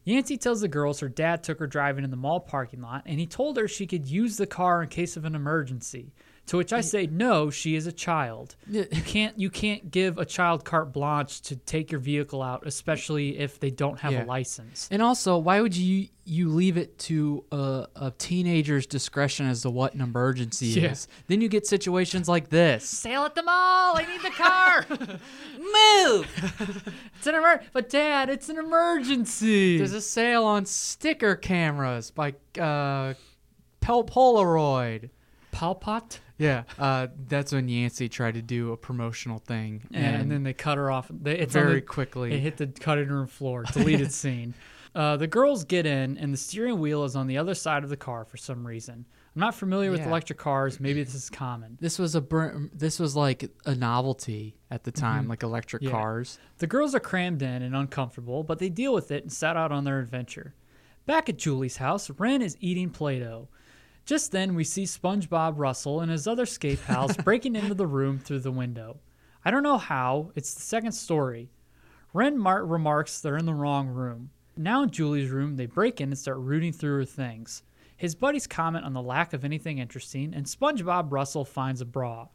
Yancey tells the girls her dad took her driving in the mall parking lot, and he told her she could use the car in case of an emergency. To which I say, no, she is a child. You can't you can't give a child carte blanche to take your vehicle out, especially if they don't have Yeah. a license. And also, why would you you leave it to a, a teenager's discretion as to what an emergency Yeah. is? Then you get situations like this. Sale at the mall. I need the car. Move. It's an emer- but Dad, it's an emergency. There's a sale on sticker cameras by uh, Pel Polaroid. Palpot? Yeah, uh, that's when Yancey tried to do a promotional thing, and, then they cut her off. They, it's very the- quickly. It hit the cutting room floor. Deleted scene. Uh, the girls get in, and the steering wheel is on the other side of the car for some reason. I'm not familiar with electric cars. Maybe this is common. this was a br- this was like a novelty at the time, like electric Mm-hmm. Yeah. cars. The girls are crammed in and uncomfortable, but they deal with it and set out on their adventure. Back at Julie's house, Ren is eating Play Doh. Just then, we see SpongeBob Russell and his other skate pals breaking into the room through the window. I don't know how, it's the second story. Ren Mart remarks they're in the wrong room. Now in Julie's room, they break in and start rooting through her things. His buddies comment on the lack of anything interesting, and SpongeBob Russell finds a bra.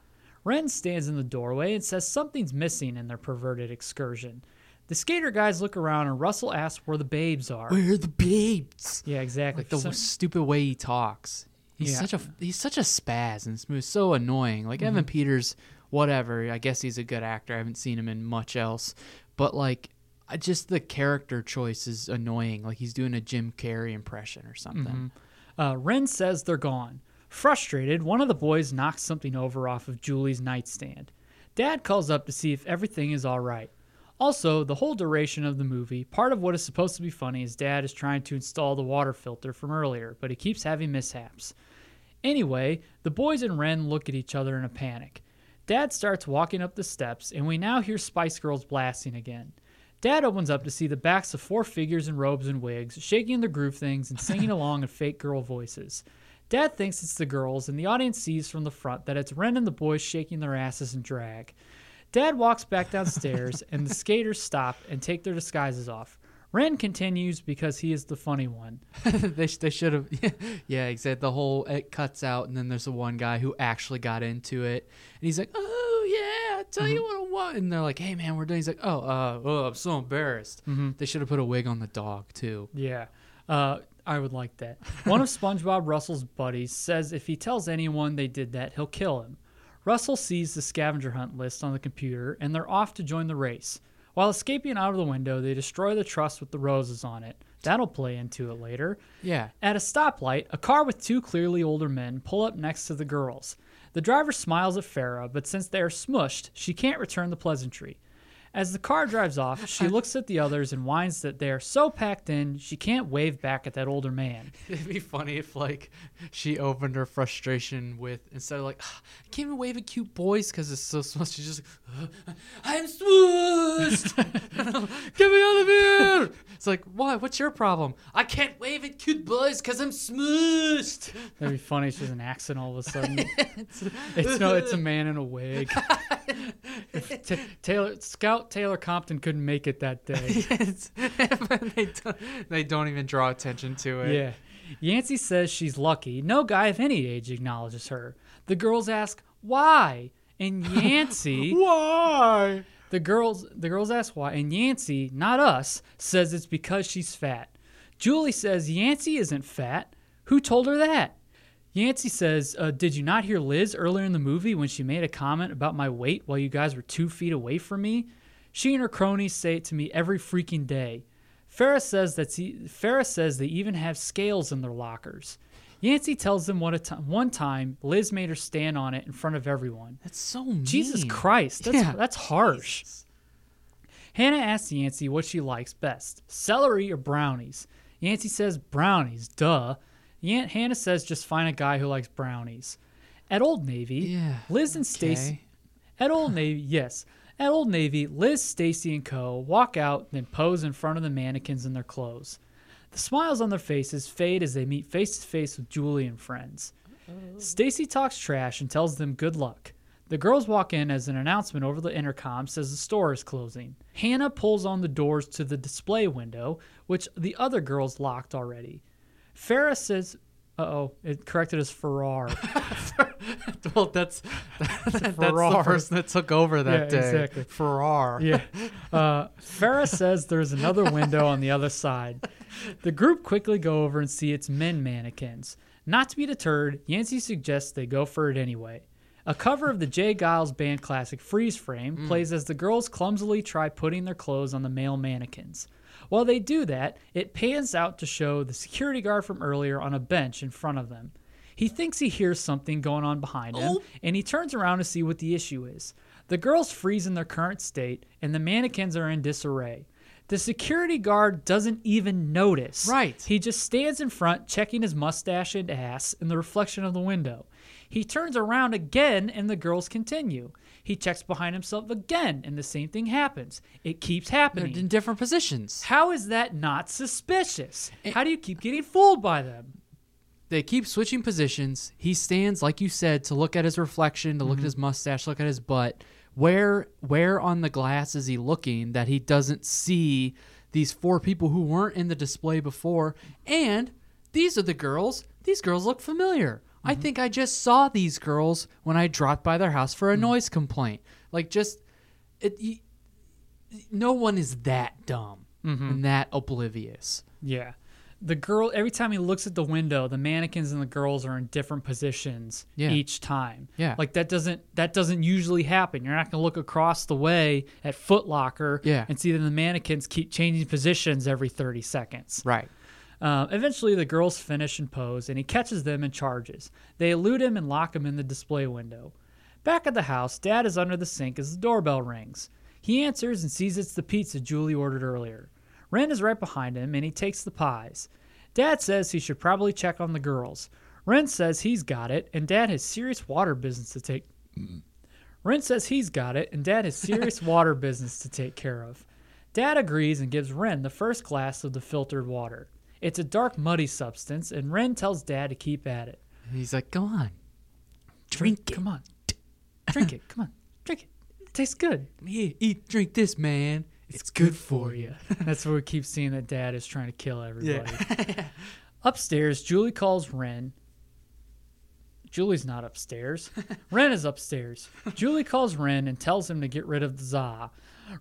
Ren stands in the doorway and says something's missing in their perverted excursion. The skater guys look around and Russell asks where the babes are. Where are the babes? Yeah, exactly. Like the So- stupid way he talks. He's Yeah. such a he's such a spaz and smooth, so annoying. Like Evan Mm-hmm. Peters, whatever. I guess he's a good actor. I haven't seen him in much else, but like, I just the character choice is annoying. Like he's doing a Jim Carrey impression or something. Uh, Ren says they're gone. Frustrated, one of the boys knocks something over off of Julie's nightstand. Dad calls up to see if everything is all right. Also, the whole duration of the movie, part of what is supposed to be funny is Dad is trying to install the water filter from earlier, but he keeps having mishaps. Anyway, the boys and Ren look at each other in a panic. Dad starts walking up the steps, and we now hear Spice Girls blasting again. Dad opens up to see the backs of four figures in robes and wigs, shaking their groove things and singing along in fake girl voices. Dad thinks it's the girls, and the audience sees from the front that it's Ren and the boys shaking their asses in drag. Dad walks back downstairs, and the skaters stop and take their disguises off. Ren continues because he is the funny one. they sh- they should have. yeah, exactly. The whole it cuts out, and then there's the one guy who actually got into it, and he's like, "Oh yeah, I tell you what I want," and they're like, "Hey man, we're doing." He's like, "Oh, uh, oh, I'm so embarrassed." They should have put a wig on the dog too. Yeah. Uh, I would like that. One of SpongeBob Russell's buddies says if he tells anyone they did that, he'll kill him. Russell sees the scavenger hunt list on the computer and they're off to join the race. While escaping out of the window, they destroy the truss with the roses on it. That'll play into it later. Yeah. At a stoplight, a car with two clearly older men pull up next to the girls. The driver smiles at Farah, but since they are smushed, she can't return the pleasantry. As the car drives off, she looks at the others and whines that they are so packed in she can't wave back at that older man. It'd be funny if like she opened her frustration with instead of like "Ah, I can't even wave at cute boys because it's so small. She's just like, "Ah, I'm smushed. Get me out of here. It's like why? What's your problem? I can't wave at cute boys because I'm smushed. That'd be funny. She's an accent all of a sudden. it's no, it's a man in a wig. If Ta Taylor Scout Taylor Compton couldn't make it that day. It's- they don't, they don't even draw attention to it. Yeah. Yancey says she's lucky. No guy of any age acknowledges her. The girls ask why, and Yancey, Why? the girls, the girls ask why, and Yancey, not us, says it's because she's fat. Julie says Yancey isn't fat. Who told her that? Yancey says, uh, Did you not hear Liz earlier in the movie when she made a comment about my weight while you guys were two feet away from me? She and her cronies say it to me every freaking day. Farrah says that Farrah says they even have scales in their lockers. Yancey tells them what a one time Liz made her stand on it in front of everyone. That's so mean. Jesus Christ, that's Yeah. that's harsh. Hannah asks Yancey what she likes best, celery or brownies. Yancey says brownies, duh. Yan- Hannah says just find a guy who likes brownies. At Old Navy, Yeah, Liz and Stacy. At Old Navy, yes. At Old Navy, Liz, Stacy, and Co. walk out, then pose in front of the mannequins in their clothes. The smiles on their faces fade as they meet face to face with Julie and friends. Stacy talks trash and tells them good luck. The girls walk in as an announcement over the intercom says the store is closing. Hannah pulls on the doors to the display window, which the other girls locked already. Farah says, uh oh, it corrected as Farrar. Well, that's that's the person that took over that Yeah, day. exactly. Farrar. Yeah. Uh, Farah says there's another window on the other side. The group quickly go over and see it's men mannequins. Not to be deterred, Yancey suggests they go for it anyway. A cover of the J. Geils band classic Freeze Frame plays as the girls clumsily try putting their clothes on the male mannequins. While they do that, it pans out to show the security guard from earlier on a bench in front of them. He thinks he hears something going on behind him, oh. and he turns around to see what the issue is. The girls freeze in their current state, and the mannequins are in disarray. The security guard doesn't even notice. Right. He just stands in front, checking his mustache and ass in the reflection of the window. He turns around again, and the girls continue. He checks behind himself again, and the same thing happens. It keeps They're happening. in different positions. How is that not suspicious? How do you keep getting fooled by them? They keep switching positions. He stands, like you said, to look at his reflection, to look at mm-hmm. his mustache, look at his butt. Where where on the glass is he looking that he doesn't see these four people who weren't in the display before? And these are the girls. These girls look familiar. I mm-hmm. think I just saw these girls when I dropped by their house for a mm. noise complaint. Like just it, y- no one is that dumb mm-hmm. and that oblivious. Yeah. The girl, every time he looks at the window, the mannequins and the girls are in different positions Yeah. each time. Yeah. Like that doesn't that doesn't usually happen. You're not going to look across the way at Foot Locker Yeah. and see that the mannequins keep changing positions every 30 seconds. Right. Uh, eventually, the girls finish and pose, and he catches them and charges. They elude him and lock him in the display window. Back at the house, Dad is under the sink as the doorbell rings. He answers and sees it's the pizza Julie ordered earlier. Ren is right behind him, and he takes the pies. Dad says he should probably check on the girls. Ren says he's got it, and Dad has serious water business to take. Ren says he's got it, and Dad has serious water business to take care of. Dad agrees and gives Ren the first glass of the filtered water. It's a dark, muddy substance, and Ren tells Dad to keep at it. He's like, "Go on, drink it. Come on. Drink it. Come on. Drink it. It tastes good. Here, eat, drink this, man. It's, good for you." That's where we keep seeing that Dad is trying to kill everybody. Upstairs, Julie calls Ren. Julie's not upstairs. Ren is upstairs. Julie calls Ren and tells him to get rid of the za.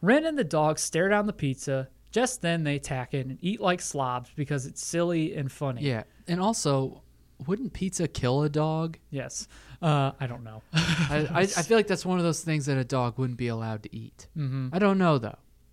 Ren and the dog stare down the pizza. Just then, they attack it and eat like slobs because it's silly and funny. Yeah, and also, wouldn't pizza kill a dog? Yes. Uh, I don't know. I, I, I feel like that's one of those things that a dog wouldn't be allowed to eat. Mm-hmm. I don't know though.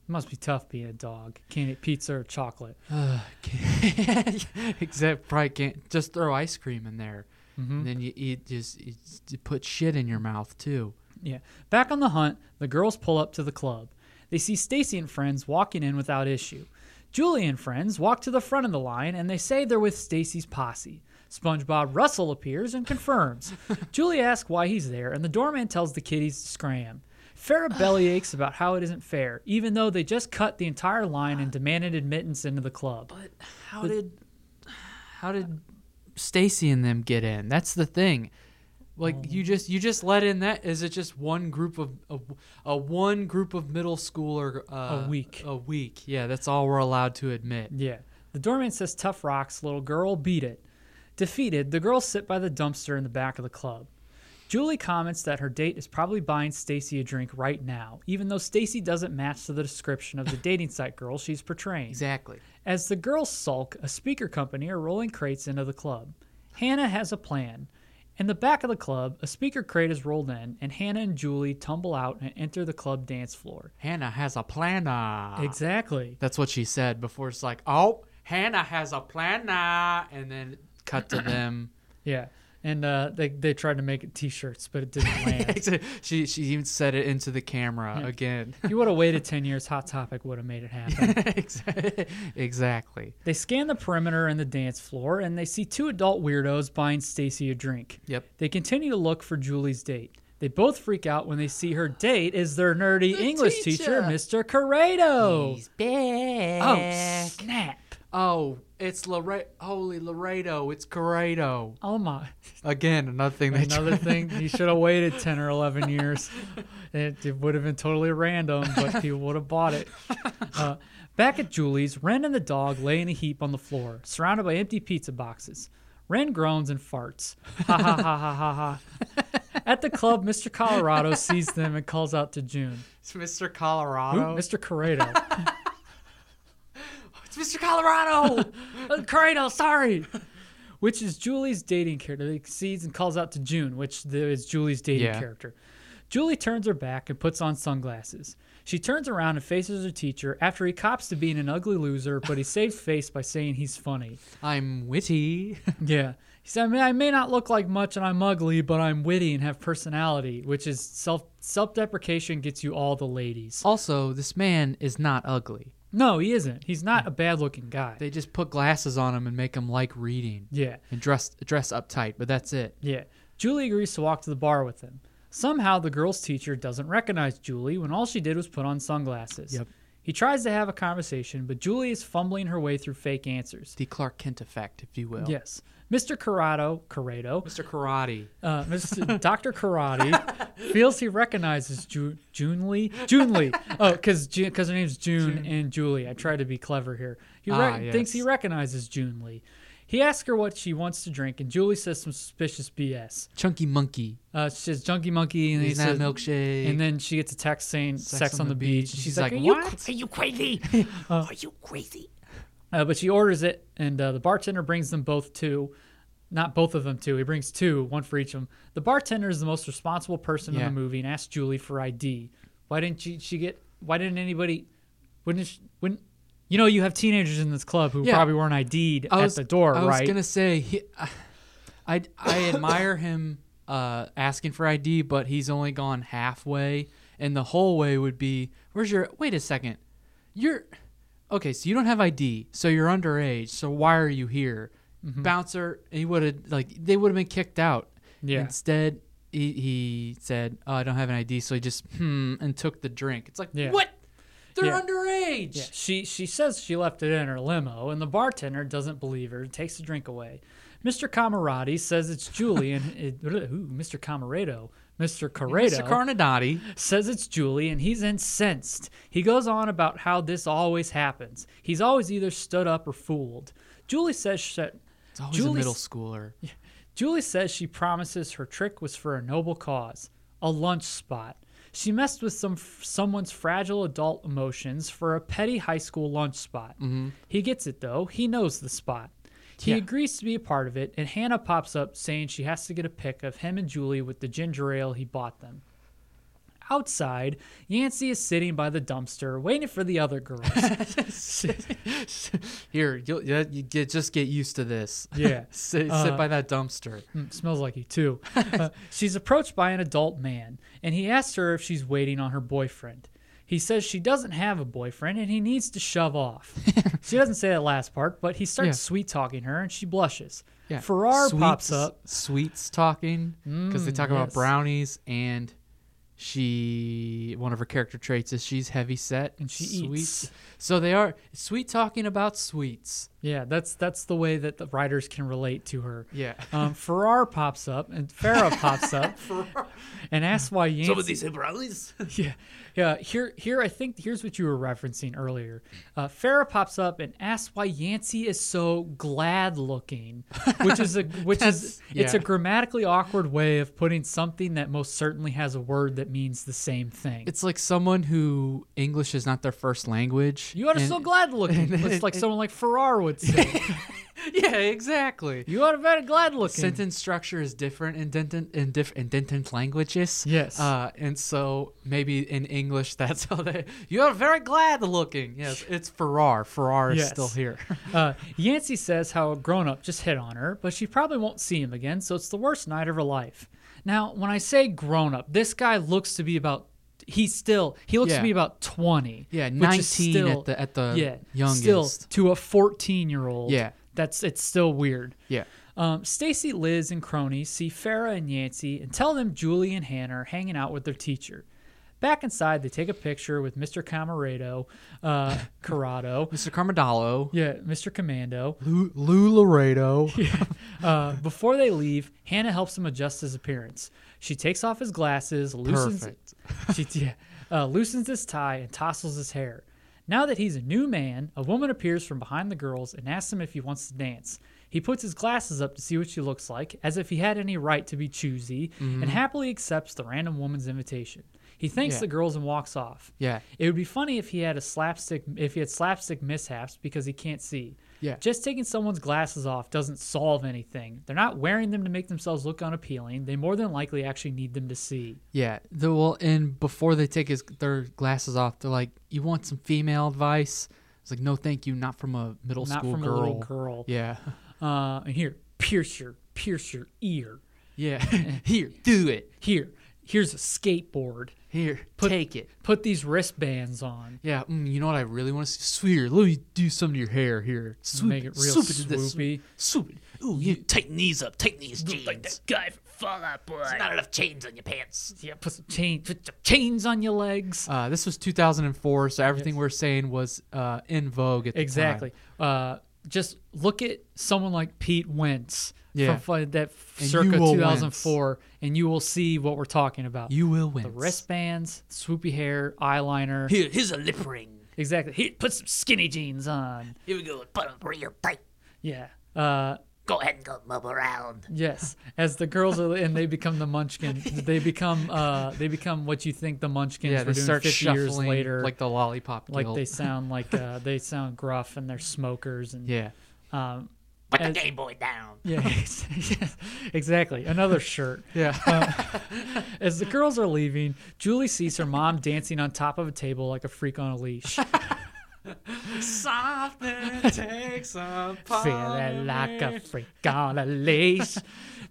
It must be tough being a dog. Can't eat pizza or chocolate. Except probably can't just throw ice cream in there, Mm-hmm. and then you eat just you put shit in your mouth too. Yeah. Back on the hunt, the girls pull up to the club. They see Stacy and friends walking in without issue. Julie and friends walk to the front of the line and they say they're with Stacy's posse. SpongeBob Russell appears and confirms. Julie asks why he's there, and the doorman tells the kiddies to scram. Farrah bellyaches about how it isn't fair, even though they just cut the entire line and demanded admittance into the club. But how did how did Stacy and them get in? That's the thing. Like Oh. you just you just let in that is it just one group of a, a one group of middle schooler uh, A week. a week yeah that's all we're allowed to admit Yeah. The doorman says tough rocks, little girl, beat it. Defeated, the girls sit by the dumpster in the back of the club. Julie comments that her date is probably buying Stacy a drink right now, even though Stacy doesn't match to the description of the dating site girl she's portraying. exactly As the girls sulk, a speaker company are rolling crates into the club. Hannah has a plan. In the back of the club, a speaker crate is rolled in, and Hannah and Julie tumble out and enter the club dance floor. Hannah has a planner Exactly. that's what she said before it's like oh Hannah has a planner and then cut to them Yeah. And uh, they, they tried to make it t shirts, but it didn't land. she she even said it into the camera again If you would have waited 10 years, Hot Topic would have made it happen. Exactly they scan the perimeter and the dance floor, and they see two adult weirdos buying Stacy a drink. Yep. They continue to look for Julie's date. They both freak out when they see her date is their nerdy English teacher, teacher. Mr. Corrado. back. Oh, snap. Oh it's Laredo holy Laredo it's Corrado Oh, my. Again, another thing Another thing, you should have waited 10 or 11 years. It, it would have been totally random, but people would have bought it. Uh, back at Julie's, Ren and the dog lay in a heap on the floor, surrounded by empty pizza boxes. Ren groans and farts. Ha ha ha ha ha ha. At the club, Mr. Colorado sees them and calls out to June. It's Mr. Ooh, Colorado. Mr. Corrado. It's Mr. Colorado. Uh, sorry. Which is Julie's dating character. He sees and calls out to June, which is Julie's dating Yeah. character. Julie turns her back and puts on sunglasses. She turns around and faces her teacher after he cops to being an ugly loser, but he saves face by saying he's funny. I'm witty. Yeah. He said, I, mean, I may not look like much and I'm ugly, but I'm witty and have personality, which is self self deprecation gets you all the ladies. also, this man is not ugly. No, he isn't. He's not hmm. a bad looking guy. They just put glasses on him and make him like reading yeah. and dress dress uptight, but that's it. Yeah. Julie agrees to walk to the bar with him. Somehow the girl's teacher doesn't recognize Julie when all she did was put on sunglasses. Yep. He tries to have a conversation, but Julie is fumbling her way through fake answers. The Clark Kent effect, if you will. Yes. Mr. Corrado, Corrado, Mr. Karate. uh, Mr. Dr. Karate feels he recognizes Ju- June Lee. June Lee. Oh, because because her name's June, and Julie. I try to be clever here. He Ah, rec- thinks he recognizes June Lee. He asks her what she wants to drink, and Julie says some suspicious BS. Chunky monkey. Uh, she says Junkie Monkey, and he He's not says milkshake. And then she gets a text saying "sex, on, the beach." And she's, like, like, "Are you "What?" Are you crazy? Uh, Are you crazy? Uh, but she orders it, and uh, the bartender brings them both two. Not both of them two. He brings two, one for each of them. The bartender is the most responsible person in Yeah. the movie and asks Julie for ID. Why didn't she, she get? Why didn't anybody? Wouldn't she, wouldn't? You know, you have teenagers in this club who Yeah. probably weren't ID'd I at the door, right? I was gonna say, he, I, I admire him uh, asking for ID, but he's only gone halfway, and the whole way would be, "Where's your? Wait a second, you're okay. So you don't have ID, so you're underage. So why are you here, bouncer?" He would have like they would have been kicked out. Yeah. Instead, he, he said, "Oh, I don't have an ID," so he just hmm and took the drink. It's like Yeah. what? They're Yeah. underage. Yeah, she she says she left it in her limo, and the bartender doesn't believe her and takes the drink away. Mr. Camarati says it's Julie, and it, ooh, Mr. Camarado, Mr. Corrado, Mr. Carnadati. says it's Julie, and he's incensed. He goes on about how this always happens. He's always either stood up or fooled. Julie says she, It's always Julie's- a middle schooler. Julie says she promises her trick was for a noble cause, a lunch spot. She messed with some someone's fragile adult emotions for a petty high school lunch spot. Mm-hmm. He gets it though. He knows the spot. He Yeah. agrees to be a part of it, and Hannah pops up saying she has to get a pic of him and Julie with the ginger ale he bought them. Outside, Yancey is sitting by the dumpster waiting for the other girls. Here, you'll, you, you get, just get used to this. Yeah. sit, Uh, sit by that dumpster. Mm, smells like you too. Uh, she's approached by an adult man, and he asks her if she's waiting on her boyfriend. He says she doesn't have a boyfriend and he needs to shove off. she doesn't say that last part, but he starts Yeah. sweet talking her and she blushes. Yeah. Farrar pops up. Sweets talking because they Mm, talk about brownies and she one of her character traits is she's heavy set And she sweets. eats. So they are sweet talking about sweets. Yeah, that's that's the way that the writers can relate to her. Yeah. Um, Farrar pops up and Farah pops up and asks why Yancey. brownies. Yeah, yeah. Here, here. I think here's what you were referencing earlier. Uh, Farah pops up and asks why Yancey is so glad looking, which is a which is That's- it's a grammatically awkward way of putting something that most certainly has a word that means the same thing. It's like someone who English is not their first language. you are and- so glad looking. It's like someone like Farrar would say. Yeah, exactly. you are very glad looking. Sentence structure is different in dentant in diff in languages. Yes. Uh, and so maybe in English that's how they. You are very glad looking. Yes, it's Farrar. Farrar is Yes. still here. Uh, Yancey says how a grown up just hit on her, but she probably won't see him again, so it's the worst night of her life. Now, when I say grown up, this guy looks to be about. He's still. He looks Yeah. to be about twenty. Yeah, 19 still- at the- at the yeah youngest. Still to a fourteen-year-old. Yeah. that's it's still weird. Yeah. Um, Stacy, Liz, and cronies see Farah and Yancey and tell them Julie and Hannah are hanging out with their teacher. Back inside, they take a picture with Mr. Camarado, uh, Corrado, Mr. Carmadallo. yeah, Mr. Commando. Lou, Lou Laredo. Uh, before they leave, Hannah helps him adjust his appearance. She takes off his glasses, loosens, Perfect. she uh, loosens his tie, and tousles his hair. Now that he's a new man, a woman appears from behind the girls and asks him if he wants to dance. He puts his glasses up to see what she looks like, as if he had any right to be choosy, and happily accepts the random woman's invitation. He thanks Yeah. the girls and walks off. Yeah. It would be funny if he had a slapstick if he had slapstick mishaps because he can't see. Yeah. Just taking someone's glasses off doesn't solve anything. They're not wearing them to make themselves look unappealing. They more than likely actually need them to see. Yeah. The well, and before they take his their glasses off, they're like, "You want some female advice?" It's like, "No, thank you. Not from a middle not school from a little girl. Yeah. Uh, and here, pierce your pierce your ear. Yeah. Here, do it. Here, here's a skateboard. Here, Put- take it. Put these wristbands on. Yeah. Mm, you know what I really want to see? Sweeter. Let me do some to your hair here. Swoop, Make it real swoop this. swoopy. Swoop it. Ooh, you tighten these up. Tighten these jeans. Like that guy from Fall Out Boy. There's not enough chains on your pants. Yeah, put some chain, put some chains on your legs. Uh, this was 2004, so everything we're saying was uh, in vogue at the Exactly. time. Uh, just look at someone like Pete Wentz Yeah. from that And circa you will 2004, and you will see what we're talking about. You will win. the wristbands, swoopy hair, eyeliner. Here, here's a lip ring. Exactly. Here, put some skinny jeans on. Here we go. Put them real tight. Yeah. Uh, Go ahead and go move around. yes. As the girls are, and they become the Munchkin. They become, uh, they become what you think the Munchkins Yeah, were doing start 50 years later. like the lollipop like they sound like uh, they sound gruff and they're smokers and yeah. um, Put As- the Game Boy down. yeah, exactly. Another shirt. Yeah. Uh, as the girls are leaving, Julie sees her mom dancing on top of a table like a freak on a leash. Something takes a Feeling like a freak on a leash.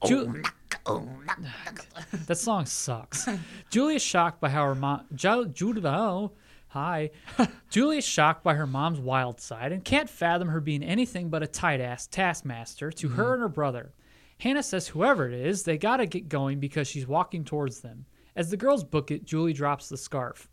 Oh, Ju- Oh, knock, that song sucks. Julie is shocked by how her mom. Jo- Julie, oh, hi. Julie is shocked by her mom's wild side and can't fathom her being anything but a tight ass taskmaster to her and her brother. Hannah says, whoever it is, they gotta get going because she's walking towards them. As the girls book it, Julie drops the scarf.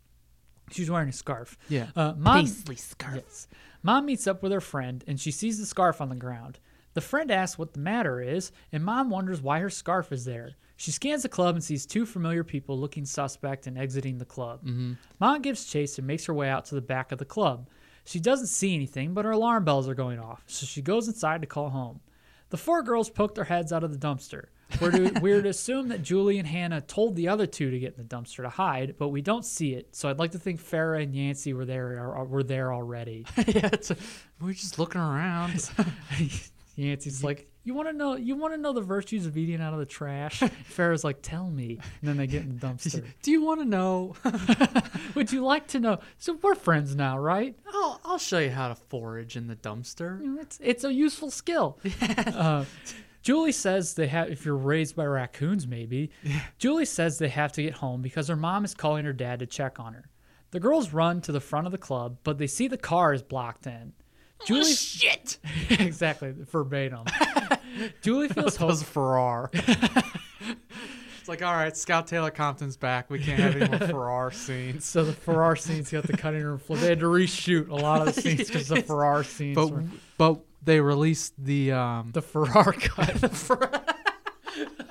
She's wearing a scarf. Yeah. Uh, mom, Paisley scarf. Yes. Mom meets up with her friend and she sees the scarf on the ground. The friend asks what the matter is, and Mom wonders why her scarf is there. She scans the club and sees two familiar people looking suspect and exiting the club. Mm-hmm. Mom gives chase and makes her way out to the back of the club. She doesn't see anything, but her alarm bells are going off, so she goes inside to call home. The four girls poke their heads out of the dumpster. We're to, we're to assume that Julie and Hannah told the other two to get in the dumpster to hide, but we don't see it. So I'd like to think Farah and Yancey were there were there already. yeah, it's we're just looking around. Yancey's like, "You want to know? You want to know the virtues of eating out of the trash?" Farah's like, "Tell me." And then they get in the dumpster. Do you want to know? Would you like to know? So we're friends now, right? I'll I'll show you how to forage in the dumpster. It's it's a useful skill. Uh, Julie says they have. If you're raised by raccoons, maybe. Yeah. Julie says they have to get home because her mom is calling her dad to check on her. The girls run to the front of the club, but they see the car is blocked in. Julie, shit! exactly verbatim. Julie feels was. Farrar. it's like, all right, Scout Taylor Compton's back. We can't have any more Farrar scenes. So the Farrar scenes got the cutting room floor. They had to reshoot a lot of the scenes because the Farrar scenes But were but they released the um the Farrar cut. the Farrar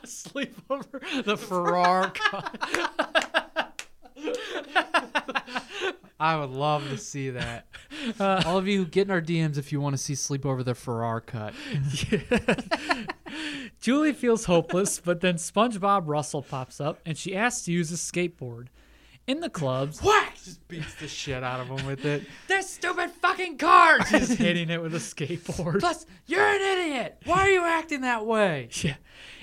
sleepover. The Farrar cut. I would love to see that. Uh, All of you get in our DMs if you want to see Sleepover the Farrar cut. Julie feels hopeless, but then SpongeBob Russell pops up and she asks to use a skateboard. In the clubs, Whack! Just beats the shit out of him with it. this stupid fucking car! She's hitting it with a skateboard. Plus, you're an idiot. Why are you acting that way? Yeah.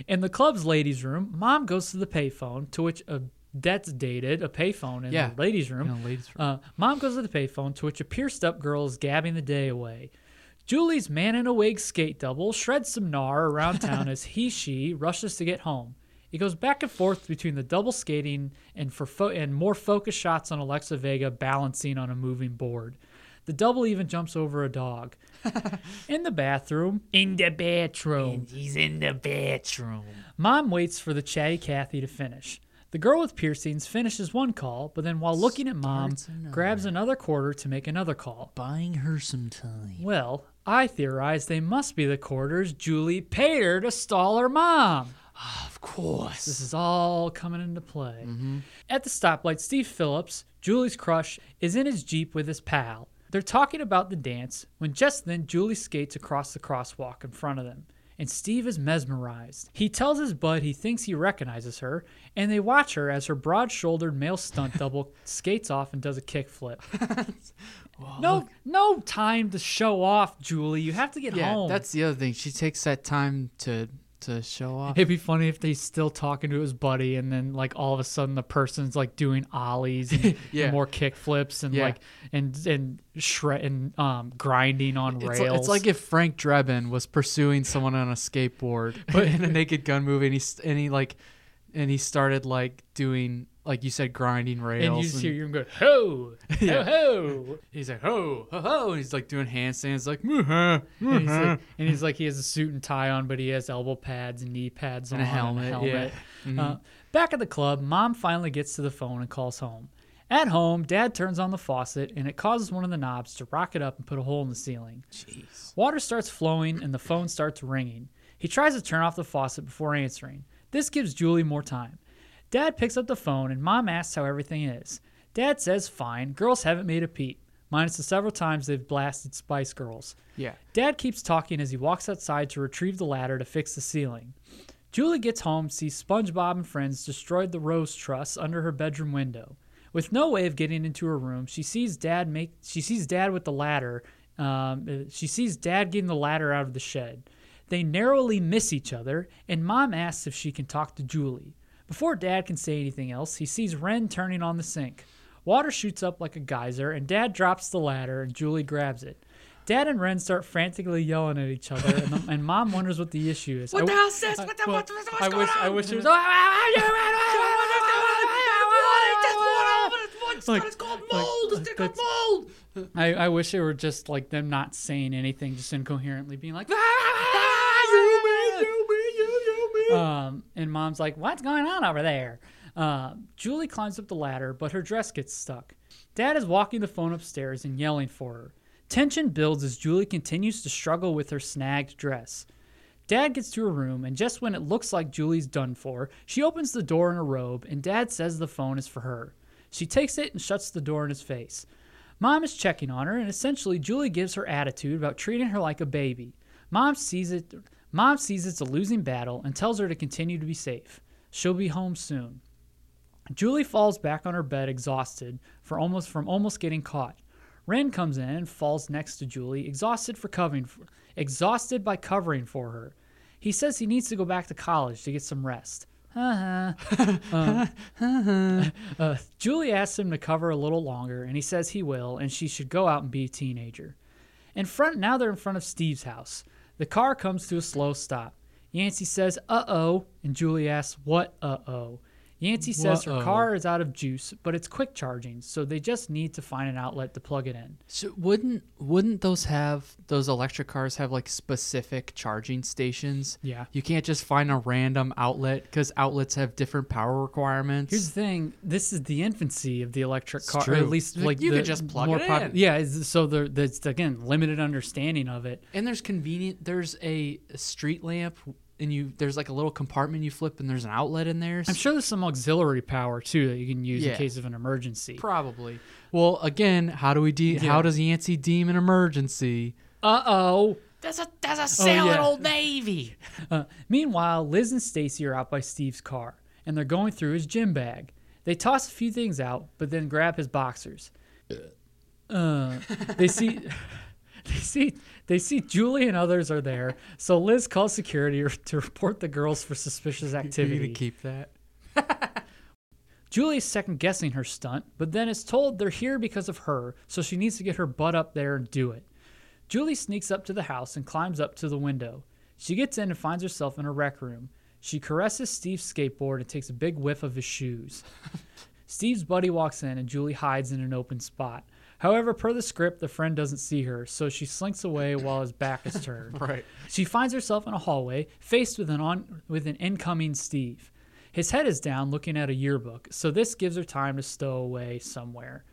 In the club's ladies' room, mom goes to the payphone, to which a that's dated a payphone in Yeah. the ladies' room. In the ladies' room. Uh, mom goes to the payphone, to which a pierced up girl is gabbing the day away. Julie's man in a wig skate double shreds some gnar around town as he she rushes to get home. It goes back and forth between the double skating and for fo- and more focus shots on Alexa Vega balancing on a moving board. The double even jumps over a dog. in the bathroom, in the bathroom, He's in the bedroom. Mom waits for the chatty Kathy to finish. The girl with piercings finishes one call, but then while looking at mom, Starts another. grabs another quarter to make another call. Buying her some time. Well, I theorize they must be the quarters Julie paid her to stall her mom. Ah, of course. This is all coming into play. Mm-hmm. At the stoplight, Steve Phillips, Julie's crush, is in his Jeep with his pal. They're talking about the dance when just then Julie skates across the crosswalk in front of them, and Steve is mesmerized. He tells his bud he thinks he recognizes her, and they watch her as her broad shouldered male stunt double skates off and does a kickflip. no, no time to show off, Julie. You have to get Yeah, home. that's the other thing. She takes that time to to show off. It'd be funny if he's still talking to his buddy, and then like all of a sudden the person's like doing ollies and, Yeah. and more kick flips and Yeah. like and and shred and um grinding on It's, rails. li- it's like if Frank Drebin was pursuing someone on a skateboard but in a Naked Gun movie, and he and he like and he started like doing like you said grinding rails. and you just and- hear him go ho Yeah. ho ho. He's like ho ho ho. And he's like doing handstands like "Mwah, And he's, like, and he's like he has a suit and tie on, but he has elbow pads and knee pads And on a helmet, And a yeah. helmet. Mm-hmm. Uh, back at the club, mom finally gets to the phone and calls home. At home, dad turns on the faucet and it causes one of the knobs to rocket up and put a hole in the ceiling. Jeez. Water starts flowing and the phone starts ringing. He tries to turn off the faucet before answering. This gives Julie more time. Dad picks up the phone and mom asks how everything is. Dad says fine, girls haven't made a peep, minus the several times they've blasted Spice Girls. yeah. Dad keeps talking as he walks outside to retrieve the ladder to fix the ceiling. Julie gets home, sees SpongeBob and friends destroyed the rose truss under her bedroom window. With no way of getting into her room, she sees Dad make. She sees Dad with the ladder. Um, uh, she sees Dad getting the ladder out of the shed. They narrowly miss each other, and Mom asks if she can talk to Julie. Before Dad can say anything else, he sees Ren turning on the sink. Water shoots up like a geyser, and Dad drops the ladder, and Julie grabs it. Dad and Ren start frantically yelling at each other, and, and Mom wonders what the issue is. What the hell, sis? What the, what, what's I wish, I wish it was. Like, it's called mold. It's called mold. I, I wish it were just like them not saying anything, just incoherently being like, um, and mom's like, "What's going on over there?" Uh, Julie climbs up the ladder, but her dress gets stuck. Dad is walking the phone upstairs and yelling for her. Tension builds as Julie continues to struggle with her snagged dress. Dad gets to her room, and just when it looks like Julie's done for, she opens the door in a robe, and Dad says the phone is for her. She takes it and shuts the door in his face. Mom is checking on her, and essentially Julie gives her attitude about treating her like a baby. Mom sees it. Mom sees it's a losing battle and tells her to continue to be safe. She'll be home soon. Julie falls back on her bed exhausted for almost from almost getting caught. Ren comes in and falls next to Julie, exhausted for covering for, exhausted by covering for her. He says he needs to go back to college to get some rest. Uh, uh, Julie asks him to cover a little longer, and he says he will, and she should go out and be a teenager. In front, now they're in front of Steve's house. The car comes to a slow stop. Yancey says, "Uh oh," and Julie asks, "What? Uh oh." Yancey says her car is out of juice, but it's quick charging, so they just need to find an outlet to plug it in. So wouldn't wouldn't those have those electric cars have like specific charging stations? Yeah. You can't just find a random outlet because outlets have different power requirements. Here's the thing: this is the infancy of the electric car, true. at least Like, you the could just plug it pop- in. Yeah, so there, there's again limited understanding of it. and there's convenient. There's a street lamp, and you there's like a little compartment you flip, and there's an outlet in there. I'm sure there's some auxiliary power too that you can use Yeah. in case of an emergency. Probably. Well, again, how do we de- Yeah. how does Yancey deem an emergency? Uh oh. There's a there's a Oh, sale at yeah. Old Navy. Uh, meanwhile, Liz and Stacy are out by Steve's car, and they're going through his gym bag. They toss a few things out, but then grab his boxers. Uh, they see, they see, they see Julie and others are there. So Liz calls security to report the girls for suspicious activity. You activity. gonna keep that? Julie is second guessing her stunt, but then is told they're here because of her, so she needs to get her butt up there and do it. Julie sneaks up to the house and climbs up to the window. She gets in and finds herself in a rec room. She caresses Steve's skateboard and takes a big whiff of his shoes. Steve's buddy walks in and Julie hides in an open spot. However, per the script, the friend doesn't see her, so she slinks away while his back is turned. Right. She finds herself in a hallway, faced with an on with an incoming Steve. His head is down, looking at a yearbook, so this gives her time to stow away somewhere.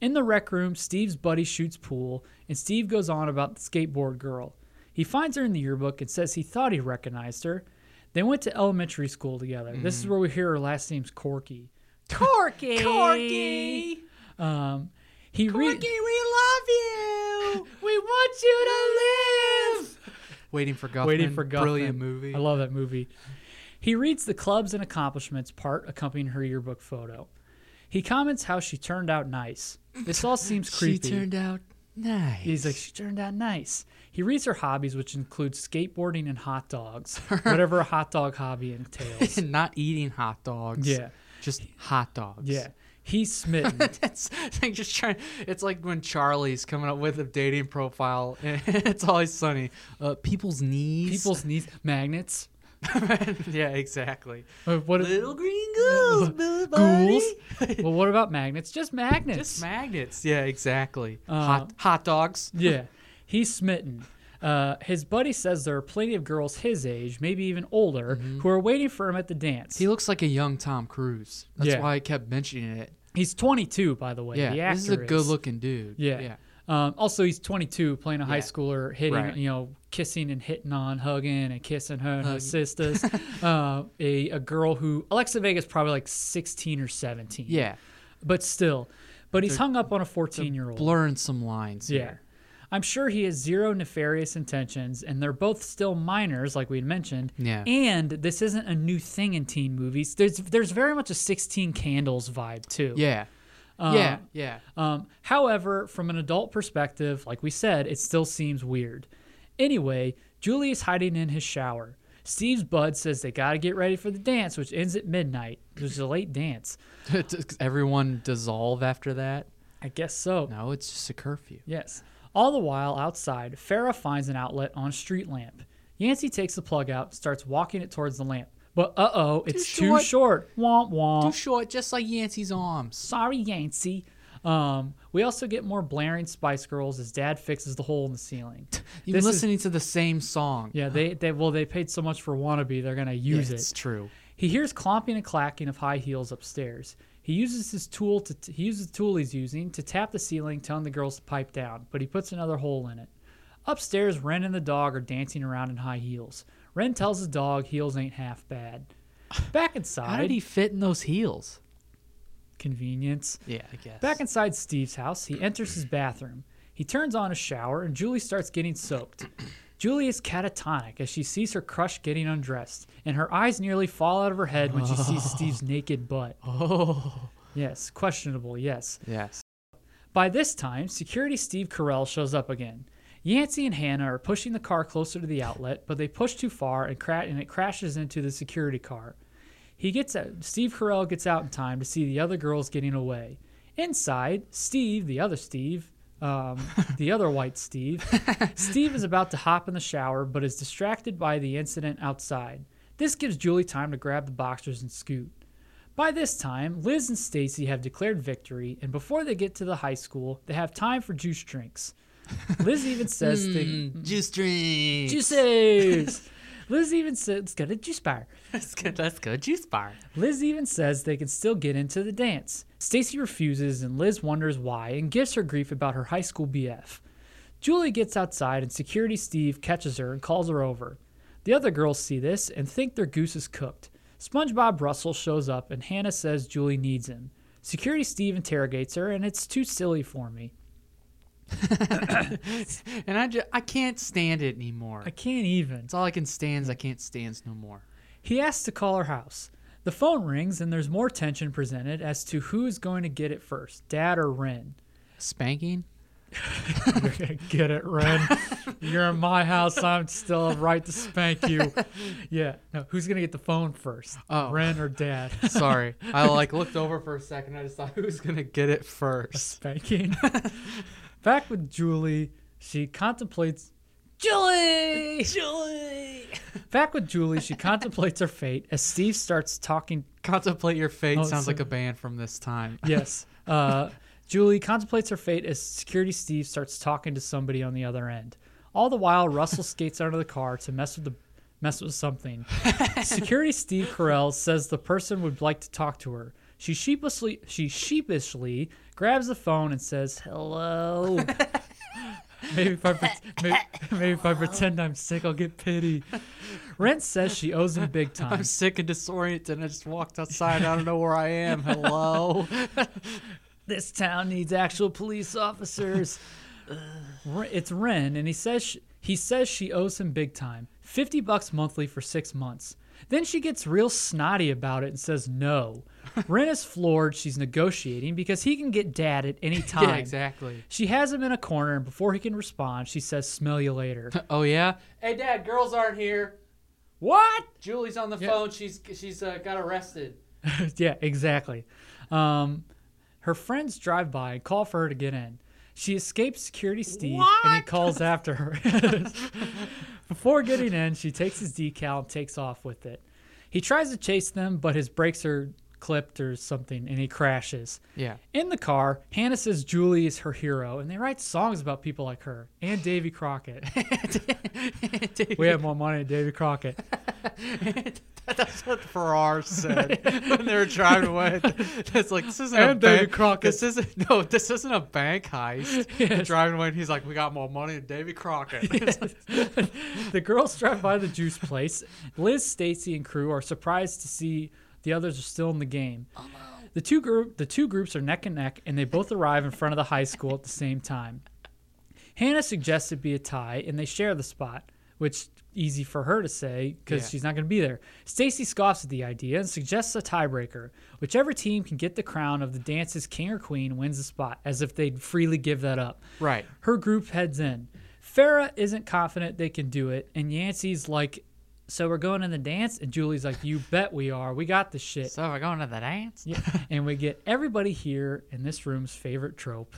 In the rec room, Steve's buddy shoots pool, and Steve goes on about the skateboard girl. He finds her in the yearbook and says he thought he recognized her. They went to elementary school together. This is where we hear her last name's Corky. Corky. Corky. Um, he re- we love you. we want you to live. Waiting for Guffman. Waiting for Guffman. Brilliant movie. I love that movie. He reads the clubs and accomplishments part accompanying her yearbook photo. He comments how she turned out nice. This all seems creepy. She turned out nice. He's like, she turned out nice. He reads her hobbies, which include skateboarding and hot dogs, whatever a hot dog hobby entails. not eating hot dogs. Yeah. Just hot dogs. Yeah. He's smitten. It's like just trying. It's like when Charlie's coming up with a dating profile. And it's always sunny. Uh, people's knees. People's needs magnets. yeah, exactly. Uh, What Little green ghouls, Billy ghouls? Well, what about magnets? Just magnets. Just magnets. Yeah, exactly. Uh, hot hot dogs. yeah, he's smitten. Uh, his buddy says there are plenty of girls his age, maybe even older, who are waiting for him at the dance. He looks like a young Tom Cruise. That's Yeah. why I kept mentioning it. He's 22, by the way. Yeah, the this is a good-looking dude. Yeah. yeah. Um, also, he's 22, playing a high schooler, hitting, Right. you know, kissing and hitting on, hugging and kissing her and her sisters. uh, a a girl who Alexa Vega's probably like 16 or 17. Yeah. but still, but he's hung up on a 14 year old. Blurring some lines. Yeah. here. I'm sure he has zero nefarious intentions, and they're both still minors, like we had mentioned. Yeah. And this isn't a new thing in teen movies. There's there's very much a 16 Candles vibe too. Yeah. Um, yeah. Yeah. Um, however, from an adult perspective, like we said, it still seems weird. Anyway, Julie is hiding in his shower. Steve's bud says they got to get ready for the dance, which ends at midnight. There's a late dance. Does everyone dissolve after that? I guess so. No, it's just a curfew. Yes. All the while outside, Farah finds an outlet on a street lamp. Yancey takes the plug out, starts walking it towards the lamp. But uh oh, it's too short. short. Womp womp. Too short, just like Yancey's arms. Sorry, Yancey. Um, we also get more blaring Spice Girls as Dad fixes the hole in the ceiling. You've been This is- listening to the same song. Yeah, they, they well they paid so much for wannabe, they're gonna Yeah, use It's it. true. He hears clomping and clacking of high heels upstairs. He uses his tool to t- he uses the tool he's using to tap the ceiling, telling the girls to pipe down, but he puts another hole in it. Upstairs, Ren and the dog are dancing around in high heels. Ren tells the dog heels ain't half bad. Back inside, How did he fit in those heels? convenience. Yeah, I guess. Back inside Steve's house, he enters his bathroom. He turns on a shower, and Julie starts getting soaked. Julie is catatonic as she sees her crush getting undressed, and her eyes nearly fall out of her head when she sees Steve's naked butt. Oh. Yes, questionable, yes. Yes. By this time, security Steve Carell shows up again. Yancey and Hannah are pushing the car closer to the outlet, but they push too far and, cra- and it crashes into the security car. He gets out, Steve Carell gets out in time to see the other girls getting away. Inside, Steve, the other Steve, um, the other white Steve, Steve is about to hop in the shower, but is distracted by the incident outside. This gives Julie time to grab the boxers and scoot. By this time, Liz and Stacy have declared victory, and before they get to the high school, they have time for juice drinks. Liz even says they Juice drink. juices. Liz even says let's go to juice bar. Let's go, let's go juice bar. Liz even says they can still get into the dance. Stacy refuses, and Liz wonders why and gives her grief about her high school BF. Julie gets outside, and security Steve catches her and calls her over. The other girls see this and think their goose is cooked. SpongeBob Russell shows up, and Hannah says Julie needs him. Security Steve interrogates her, and it's too silly for me. And I just I can't stand it anymore. I can't even. It's all I can stand. I can't stand no more. He asks to call her house. The phone rings, and there's more tension presented as to who's going to get it first, Dad or Ren. Spanking? You're gonna get it, Ren. You're in my house. I'm still right to spank you. Yeah. No, who's gonna get the phone first? Oh. Ren or Dad? Sorry, I like looked over for a second. I just thought who's gonna get it first. Spanking. Back with Julie, she contemplates. Julie. Julie, Back with Julie, she contemplates her fate as Steve starts talking contemplate your fate Oh, sounds so- like a band from this time. Yes. Uh, Julie contemplates her fate as security Steve starts talking to somebody on the other end. All the while, Russell skates out of the car to mess with the mess with something. security Steve Carell says the person would like to talk to her. She sheepishly she sheepishly grabs the phone and says hello. maybe if I pre- maybe, maybe if I pretend I'm sick, I'll get pity. Ren says she owes him big time. I'm sick and disoriented. and I just walked outside. I don't know where I am. Hello. this town needs actual police officers. It's Ren, and he says sh he says she owes him big time, fifty bucks monthly for six months. Then she gets real snotty about it and says no. Ren is floored. She's negotiating because he can get dad at any time. yeah, exactly. She has him in a corner, and before he can respond, she says, "Smell you later." Oh yeah. Hey, Dad. Girls aren't here. what? Julie's on the phone. She's she's uh, got arrested. yeah, exactly. Um, her friends drive by and call for her to get in. She escapes security Steve and he calls after her. Before getting in, she takes his decal and takes off with it. He tries to chase them, but his brakes are clipped or something and he crashes. Yeah. In the car, Hannah says Julie is her hero, and they write songs about people like her and Davy Crockett. we have more money than Davy Crockett. That's what Farrah said when they were driving away. It's like this isn't a Davy bank. Crockett. This isn't no. This isn't a bank heist. They're driving away, and he's like, "We got more money than Davy Crockett." the girls drive by the juice place. Liz, Stacy, and crew are surprised to see the others are still in the game. Oh, the two group the two groups are neck and neck, and they both arrive in front of the high school at the same time. Hannah suggests it be a tie, and they share the spot, which easy for her to say because Yeah. she's not going to be there. Stacy scoffs at the idea and suggests a tiebreaker. Whichever team can get the crown of the dance's king or queen wins the spot, as if they'd freely give that up. right. Her group heads in. Farah isn't confident they can do it, and Yancey's like, "So we're going in the dance?" And Julie's like, "You bet we are. We got the shit." So we're going to the dance. Yeah. and we get everybody here in this room's favorite trope.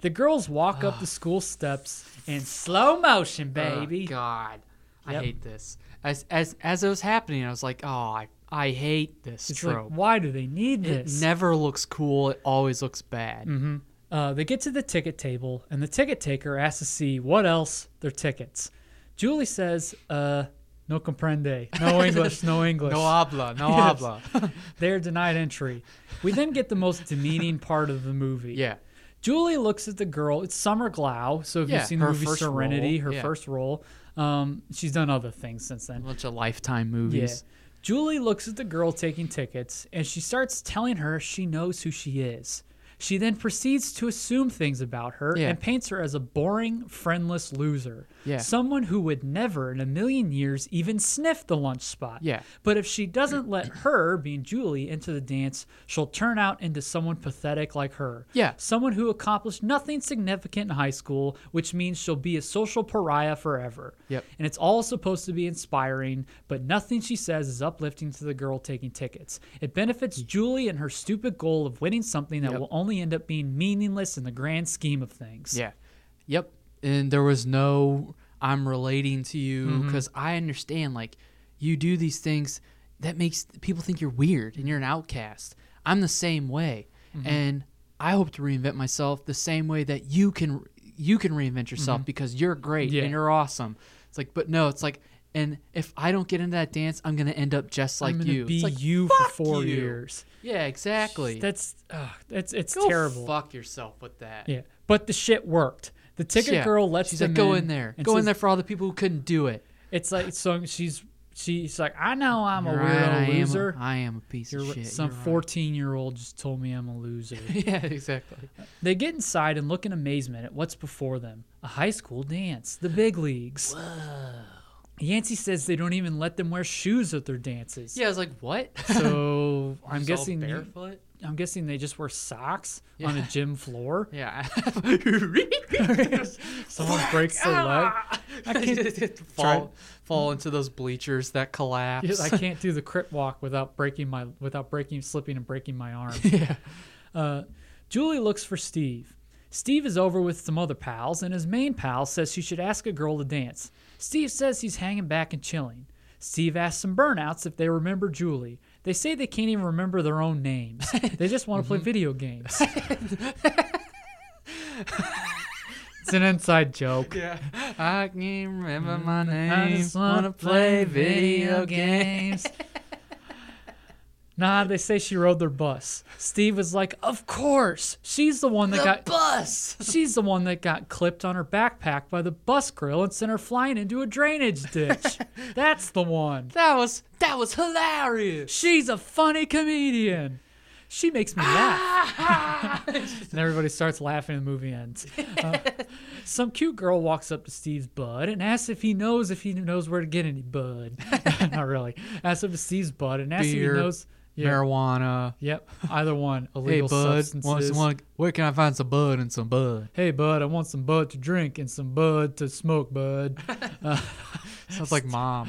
The girls walk up the school steps in slow motion, baby. Oh, God, I Yep. hate this. As as as it was happening, I was like, "Oh, I I hate this it's like, trope." why do they need it this? never looks cool. It always looks bad. Uh, they get to the ticket table, and the ticket taker asks to see what else their tickets. Julie says, uh, no comprende. No English, no English. No habla, no Yes. habla. They are denied entry. We then get the most demeaning part of the movie. yeah. Julie looks at the girl. It's Summer Glau. So if Yeah, you've seen the movie Serenity, role, her yeah. first role, um, she's done other things since then. A bunch of lifetime movies. Yeah. movies. Julie looks at the girl taking tickets and she starts telling her she knows who she is. She then proceeds to assume things about her Yeah. and paints her as a boring, friendless loser. Yeah. Someone who would never in a million years even sniff the lunch spot. Yeah. But if she doesn't let her, being Julie, into the dance, she'll turn out into someone pathetic like her. Yeah. Someone who accomplished nothing significant in high school, which means she'll be a social pariah forever. Yep. And it's all supposed to be inspiring, but nothing she says is uplifting to the girl taking tickets. It benefits Julie and her stupid goal of winning something that Yep. will only end up being meaningless in the grand scheme of things. Yeah. Yep. And there was no I'm relating to you Mm-hmm. because I understand like you do these things that makes people think you're weird and you're an outcast. I'm the same way. Mm-hmm. And I hope to reinvent myself the same way that you can you can reinvent yourself Mm-hmm. because you're great Yeah. and you're awesome. It's like but no, it's like and if I don't get into that dance, I'm gonna end up just like I'm you. be It's like, you for four you. years. Yeah, exactly. That's ugh, it's it's Go terrible. Fuck yourself with that. Yeah, but the shit worked. The ticket Yeah. girl lets She's them like, go in in there. Go in there for all the people who couldn't do it. It's like so she's she's like, I know I'm a You're weirdo right, I am a- loser. I am a piece You're of shit. Some You're right. 14 year old just told me I'm a loser. yeah, exactly. they get inside and look in amazement at what's before them a high school dance, the big leagues. Yancey says they don't even let them wear shoes at their dances. Yeah, I was like, what? So I'm guessing barefoot. I'm guessing they just wear socks on a gym floor. Yeah. Someone breaks their leg. I can't, fall, fall into those bleachers that collapse. I can't do the crip walk without breaking my without breaking slipping and breaking my arm. yeah. Uh, Julie looks for Steve. Steve is over with some other pals, and his main pal says she should ask a girl to dance. Steve says he's hanging back and chilling. Steve asks some burnouts if they remember Julie. They say they can't even remember their own names. They just want to play mm-hmm. video games. it's an inside joke. Yeah. I can't remember my mm-hmm. name. I just Wanna play video games. Nah, they say she rode their bus. Steve was like, "Of course, she's the one that got bus. She's the one that got clipped on her backpack by the bus grill and sent her flying into a drainage ditch. That's the one. That was that was hilarious. She's a funny comedian. She makes me laugh. and everybody starts laughing and the movie ends. Uh, some cute girl walks up to Steve's bud and asks if he knows if he knows where to get any bud. Not really. Asks him to Steve's bud and asks Beer, if he knows. Yeah. Marijuana. Yep. Either one. Hey, Illegal bud. substances. Want some, want, where can I find some bud and some bud? Hey, bud, I want some bud to drink and some bud to smoke, bud. Sounds like mom.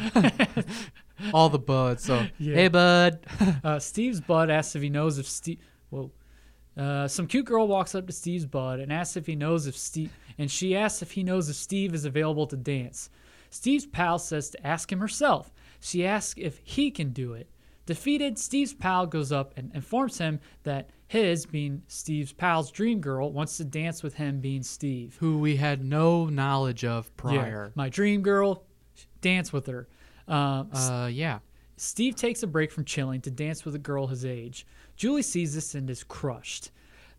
All the buds. So, Yeah. hey, bud. Uh, Steve's bud asks if he knows if Steve. Whoa. Uh, some cute girl walks up to Steve's bud and asks if he knows if Steve, and she asks if he knows if Steve is available to dance. Steve's pal says to ask him herself. She asks if he can do it. Defeated, Steve's pal goes up and informs him that his, being Steve's pal's dream girl, wants to dance with him, being Steve. Who we had no knowledge of Yeah, prior. my dream girl, dance with her. Uh, Uh, yeah. Steve takes a break from chilling to dance with a girl his age. Julie sees this and is crushed.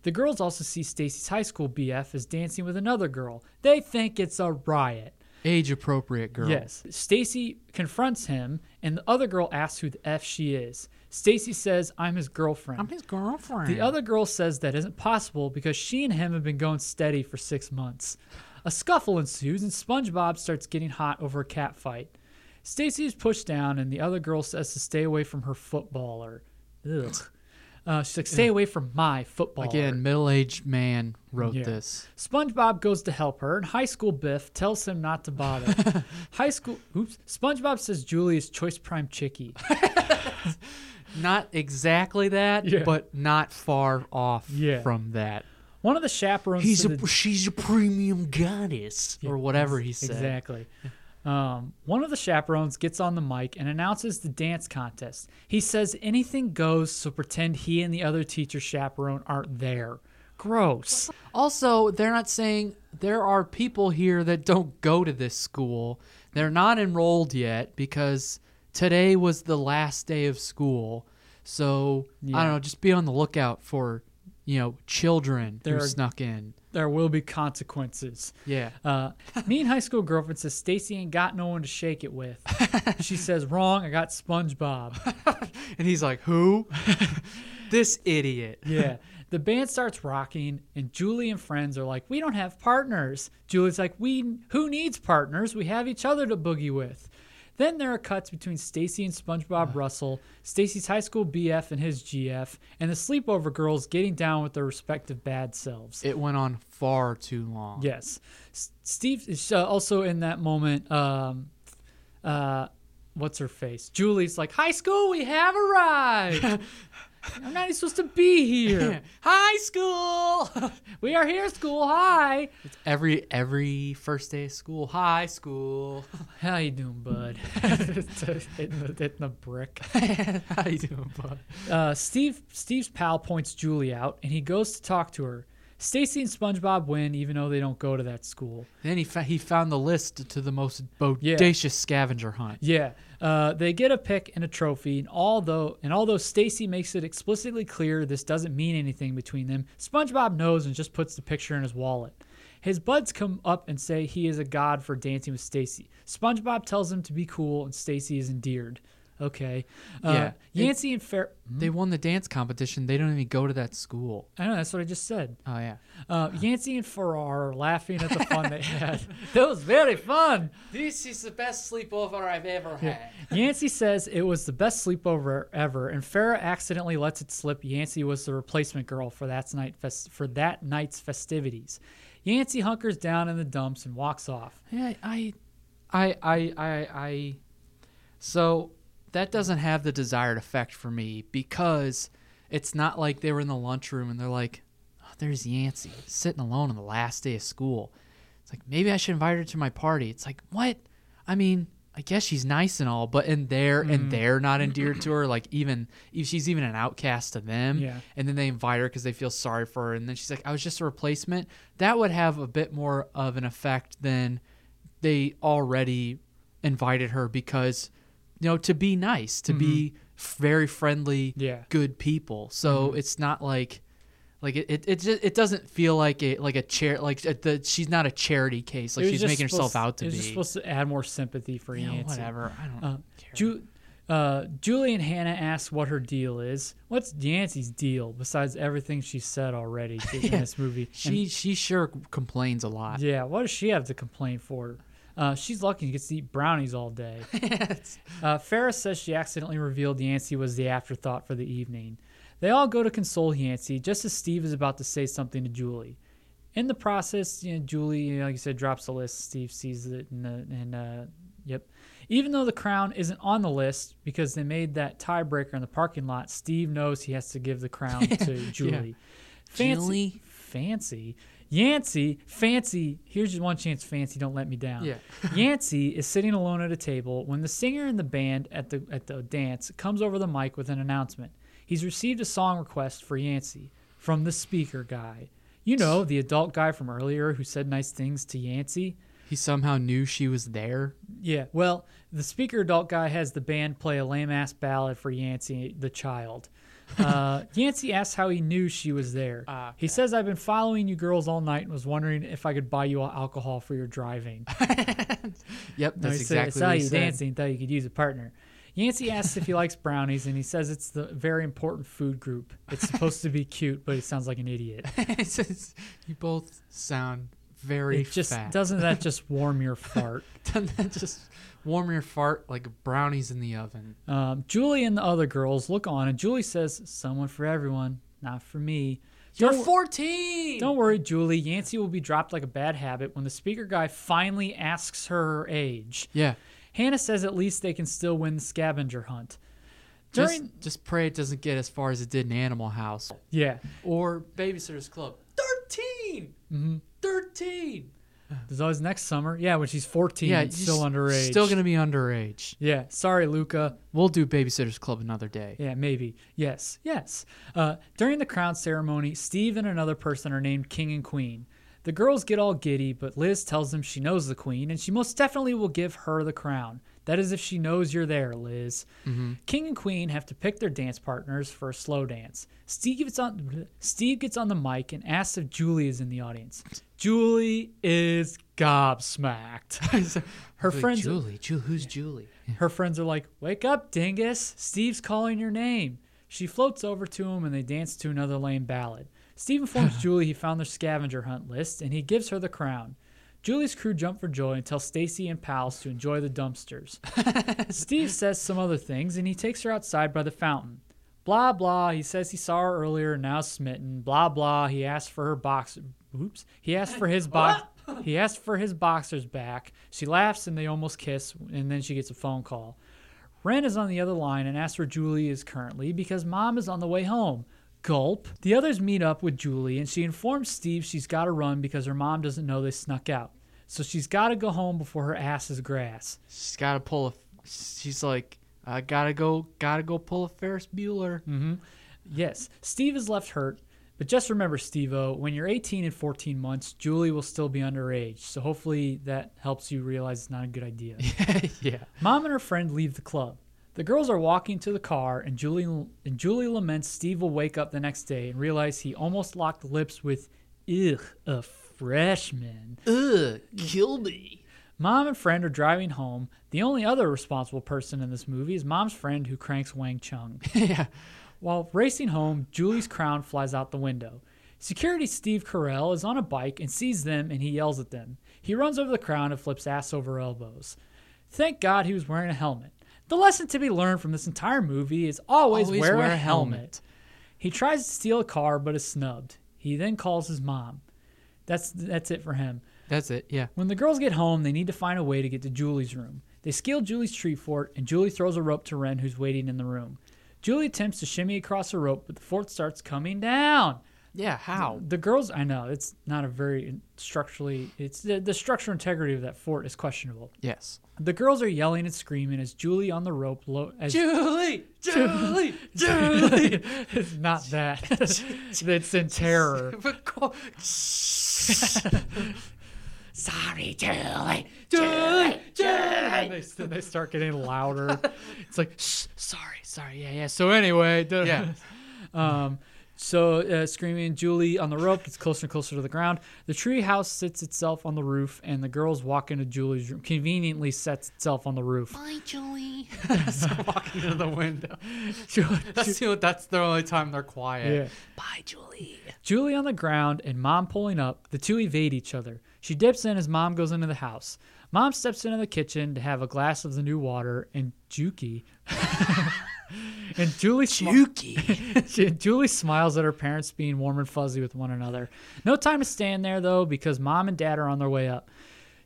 The girls also see Stacy's high school BF is dancing with another girl. They think it's a riot. Age appropriate girl. Yes. Stacy confronts him and the other girl asks who the F she is. Stacy says, "I'm his girlfriend." I'm his girlfriend. The other girl says that isn't possible because she and him have been going steady for six months. A scuffle ensues and SpongeBob starts getting hot over a cat fight. Stacy is pushed down and the other girl says to stay away from her footballer. Ugh. Uh, she's like, stay away from my football. Again, middle aged man wrote Yeah. this. SpongeBob goes to help her, and High School Biff tells him not to bother. High School, oops. SpongeBob says Julie is Choice Prime Chicky. Not exactly that, Yeah. but not far off Yeah. from that. One of the chaperones. to the- she's a premium goddess or whatever he said. Exactly. Um, one of the chaperones gets on the mic and announces the dance contest. He says anything goes, so pretend he and the other teacher chaperone aren't there. Gross. Also, they're not saying there are people here that don't go to this school. They're not enrolled yet because today was the last day of school. So, I don't know, just be on the lookout for, you know, children There who are- snuck in. There will be consequences. Yeah. Uh, me and high school girlfriend says Stacy ain't got no one to shake it with. she says wrong. I got SpongeBob. And he's like, "Who?" this idiot. yeah. The band starts rocking, and Julie and friends are like, "We don't have partners." Julie's like, "We who needs partners? We have each other to boogie with." Then there are cuts between Stacy and SpongeBob Russell, Stacy's high school BF and his GF, and the sleepover girls getting down with their respective bad selves. It went on far too long. Yes. S- Steve is uh, also in that moment. Um, uh, what's her face? Julie's like, High school, we have arrived. I'm not even supposed to be here. High school. we are here, school. Hi. It's every every first day of school, high school. How you doing, bud? hitting, the, hitting the brick. How you doing, bud? Uh, Steve Steve's pal points Julie out, and he goes to talk to her. Stacy and SpongeBob win, even though they don't go to that school. Then he fa- he found the list to the most bodacious scavenger hunt. Yeah, uh, they get a pick and a trophy, and although and although Stacy makes it explicitly clear this doesn't mean anything between them, SpongeBob knows and just puts the picture in his wallet. His buds come up and say he is a god for dancing with Stacy. SpongeBob tells him to be cool, and Stacy is endeared. Okay, uh, Yeah, Yancey and Fair. They won the dance competition. They don't even go to that school. I know that's what I just said. Oh yeah. Uh, Yancey and Farrah are laughing at the fun they had. That was very fun. This is the best sleepover I've ever had. Yancey says it was the best sleepover ever, and Farrah accidentally lets it slip. Yancey was the replacement girl for that night fest- for that night's festivities. Yancey hunkers down in the dumps and walks off. Yeah, I, I, I, I, I. So that doesn't have the desired effect for me because it's not like they were in the lunchroom and they're like, oh, "There's Yancey sitting alone on the last day of school." It's like maybe I should invite her to my party. It's like what? I mean, I guess she's nice and all, but and they're and they're not endeared to her. Like even if she's even an outcast to them. Yeah. And then they invite her because they feel sorry for her, and then she's like, "I was just a replacement." That would have a bit more of an effect than they already invited her because you know to be nice to be very friendly Mm-hmm. Yeah. good people so Mm-hmm. it's not like like it it, it, just, it doesn't feel like a like a chair like uh, the she's not a charity case like she's making herself out to be just supposed to add more sympathy for You Yancey. whatever i don't Uh, care Ju- uh, Julie and Hannah ask what her deal is. What's Yancey's deal besides everything she said already in this movie? And- she she sure complains a lot Yeah, what does she have to complain for? Uh, she's lucky she gets to eat brownies all day. uh, Ferris says she accidentally revealed Yancey was the afterthought for the evening. They all go to console Yancey just as Steve is about to say something to Julie. In the process, you know, Julie, you know, like you said, drops the list. Steve sees it, and, uh, and uh, yep. Even though the crown isn't on the list because they made that tiebreaker in the parking lot, Steve knows he has to give the crown to Julie. Fancy, Julie? fancy, Yancey, fancy. Here's your one chance, fancy. Don't let me down. Yeah. Yancey is sitting alone at a table when the singer in the band at the at the dance comes over the mic with an announcement. He's received a song request for Yancey from the speaker guy. You know, the adult guy from earlier who said nice things to Yancey. he somehow knew she was there Yeah, well, the speaker adult guy has the band play a lame ass ballad for Yancey, the child. Uh, Yancey asks how he knew she was there. Ah, He says, I've been following you girls all night and was wondering if I could buy you all alcohol for your driving. yep No, that's he said, exactly I saw what you said. dancing, thought you could use a partner. Yancey asks if he likes brownies, and he says it's the very important food group. It's supposed to be cute, but he sounds like an idiot. You both sound very It just fat. doesn't that just warm your fart? Doesn't that just warm your fart like brownies in the oven? Um, Julie and the other girls look on, and Julie says, "Someone for everyone, not for me." You're Don't- 14. Don't worry, Julie. Yancy will be dropped like a bad habit when the speaker guy finally asks her her age. Yeah. Hannah says at least they can still win the scavenger hunt. Just, During just pray it doesn't get as far as it did in Animal House yeah, or Babysitter's Club. 13. Mm-hmm. 13. There's always next summer. Yeah, when she's 14, Yeah, still underage. Still gonna be underage. Yeah, sorry, Luca. We'll do Babysitter's Club another day. Yeah, maybe. Yes, yes. Uh, during the crown ceremony, Steve and another person are named King and Queen. The girls get all giddy, but Liz tells them she knows the Queen and she most definitely will give her the crown. That is if she knows you're there, Liz. Mm-hmm. King and Queen have to pick their dance partners for a slow dance. Steve gets on Steve gets on the mic and asks if Julie is in the audience. Julie is gobsmacked. her friends Julie, Ju- who's Julie? her friends are like, "Wake up, dingus! Steve's calling your name." She floats over to him and they dance to another lame ballad. Steve informs Julie he found their scavenger hunt list and he gives her the crown. Julie's crew jump for joy and tell Stacy and pals to enjoy the dumpsters. Steve says some other things and he takes her outside by the fountain. Blah blah. He says he saw her earlier, and now smitten. Blah blah. He asked for her box. Oops. He asked for his box. he asked for his boxers back. She laughs and they almost kiss, and then she gets a phone call. Ren is on the other line and asks where Julie is currently because mom is on the way home. Gulp. The others meet up with Julie and she informs Steve she's got to run because her mom doesn't know they snuck out. So she's got to go home before her ass is grass. She's got to pull a. She's like, I gotta go, gotta go pull a Ferris Bueller. Mm-hmm. Yes, Steve is left hurt, but just remember, Steve-O, when you're 18 and 14 months, Julie will still be underage. So hopefully that helps you realize it's not a good idea. yeah. Mom and her friend leave the club. The girls are walking to the car, and Julie and Julie laments Steve will wake up the next day and realize he almost locked lips with, ugh, a freshman. Ugh, kill me. Mom and friend are driving home. The only other responsible person in this movie is mom's friend who cranks Wang Chung. yeah. While racing home, Julie's crown flies out the window. Security Steve Carell is on a bike and sees them and he yells at them. He runs over the crown and flips ass over elbows. Thank God he was wearing a helmet. The lesson to be learned from this entire movie is always, Always wear, wear a helmet. helmet. He tries to steal a car but is snubbed. He then calls his mom. That's that's it for him. That's it. Yeah. When the girls get home, they need to find a way to get to Julie's room. They scale Julie's tree fort, and Julie throws a rope to Ren, who's waiting in the room. Julie attempts to shimmy across the rope, but the fort starts coming down. Yeah. How? The girls, I know it's not a very structurally, it's the, the structural integrity of that fort is questionable. Yes. The girls are yelling and screaming as Julie on the rope, lo- as Julie, Julie, Julie. it's not that, it's in terror. Sorry, Julie. Julie, Julie. And they, then they start getting louder. It's like, Shh, sorry, sorry, yeah, yeah. So anyway, Yeah. um, so uh, screaming, Julie on the rope gets closer and closer to the ground. The tree house sits itself on the roof, and the girls walk into Julie's room. Conveniently sets itself on the roof. Bye, Julie. so walking to the window. Julie, That's the, that's the only time they're quiet. yeah. Bye, Julie. Julie on the ground and mom pulling up. The two evade each other. She dips in as mom goes into the house. Mom steps into the kitchen to have a glass of the new water and Juki. and Julie Juki. Julie smiles at her parents being warm and fuzzy with one another. No time to stand there though because mom and dad are on their way up.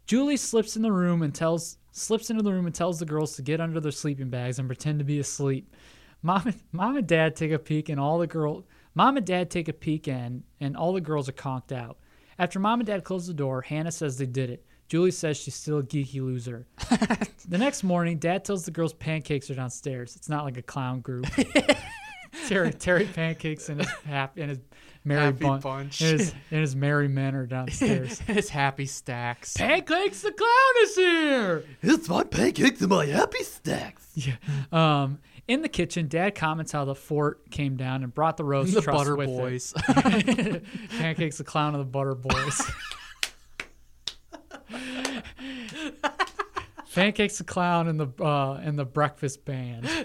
Julie slips in the room and tells slips into the room and tells the girls to get under their sleeping bags and pretend to be asleep. Mom and, mom and dad take a peek and all the girl mom and dad take a peek in and all the girls are conked out. After mom and dad close the door, Hannah says they did it. Julie says she's still a geeky loser. the next morning, dad tells the girls pancakes are downstairs. It's not like a clown group. Terry, Terry pancakes and his happy and his merry Happy bun- bunch. And his, and his merry men are downstairs. His happy stacks. Pancakes the clown is here. It's my pancakes and my happy stacks. Yeah. Um, in the kitchen, Dad comments how the fort came down and brought the roast The crust Butter with Boys. It. Pancakes the clown of the Butter Boys. Pancakes the clown and the uh, and the breakfast band.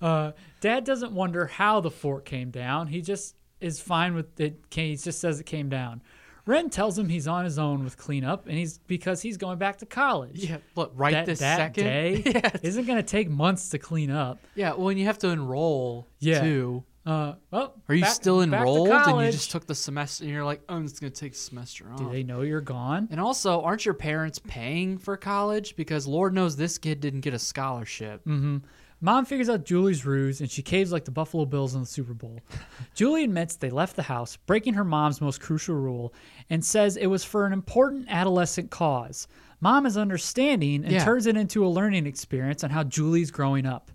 Uh, Dad doesn't wonder how the fort came down. He just is fine with it. He just says it came down. Ren tells him he's on his own with cleanup, and he's because he's going back to college. yeah. Look, right that, this that second. day yeah. isn't going to take months to clean up. Yeah. Well, and you have to enroll Yeah. too. Uh, well, Are you back- still back to enrolled and you college. just took the semester and you're like, oh, it's gonna take a semester off. Do they know you're gone? And also, aren't your parents paying for college? Because Lord knows this kid didn't get a scholarship. Mom figures out Julie's ruse and she caves like the Buffalo Bills in the Super Bowl. Julie admits they left the house, breaking her mom's most crucial rule, and says it was for an important adolescent cause. Mom is understanding and Yeah. turns it into a learning experience on how Julie's growing up.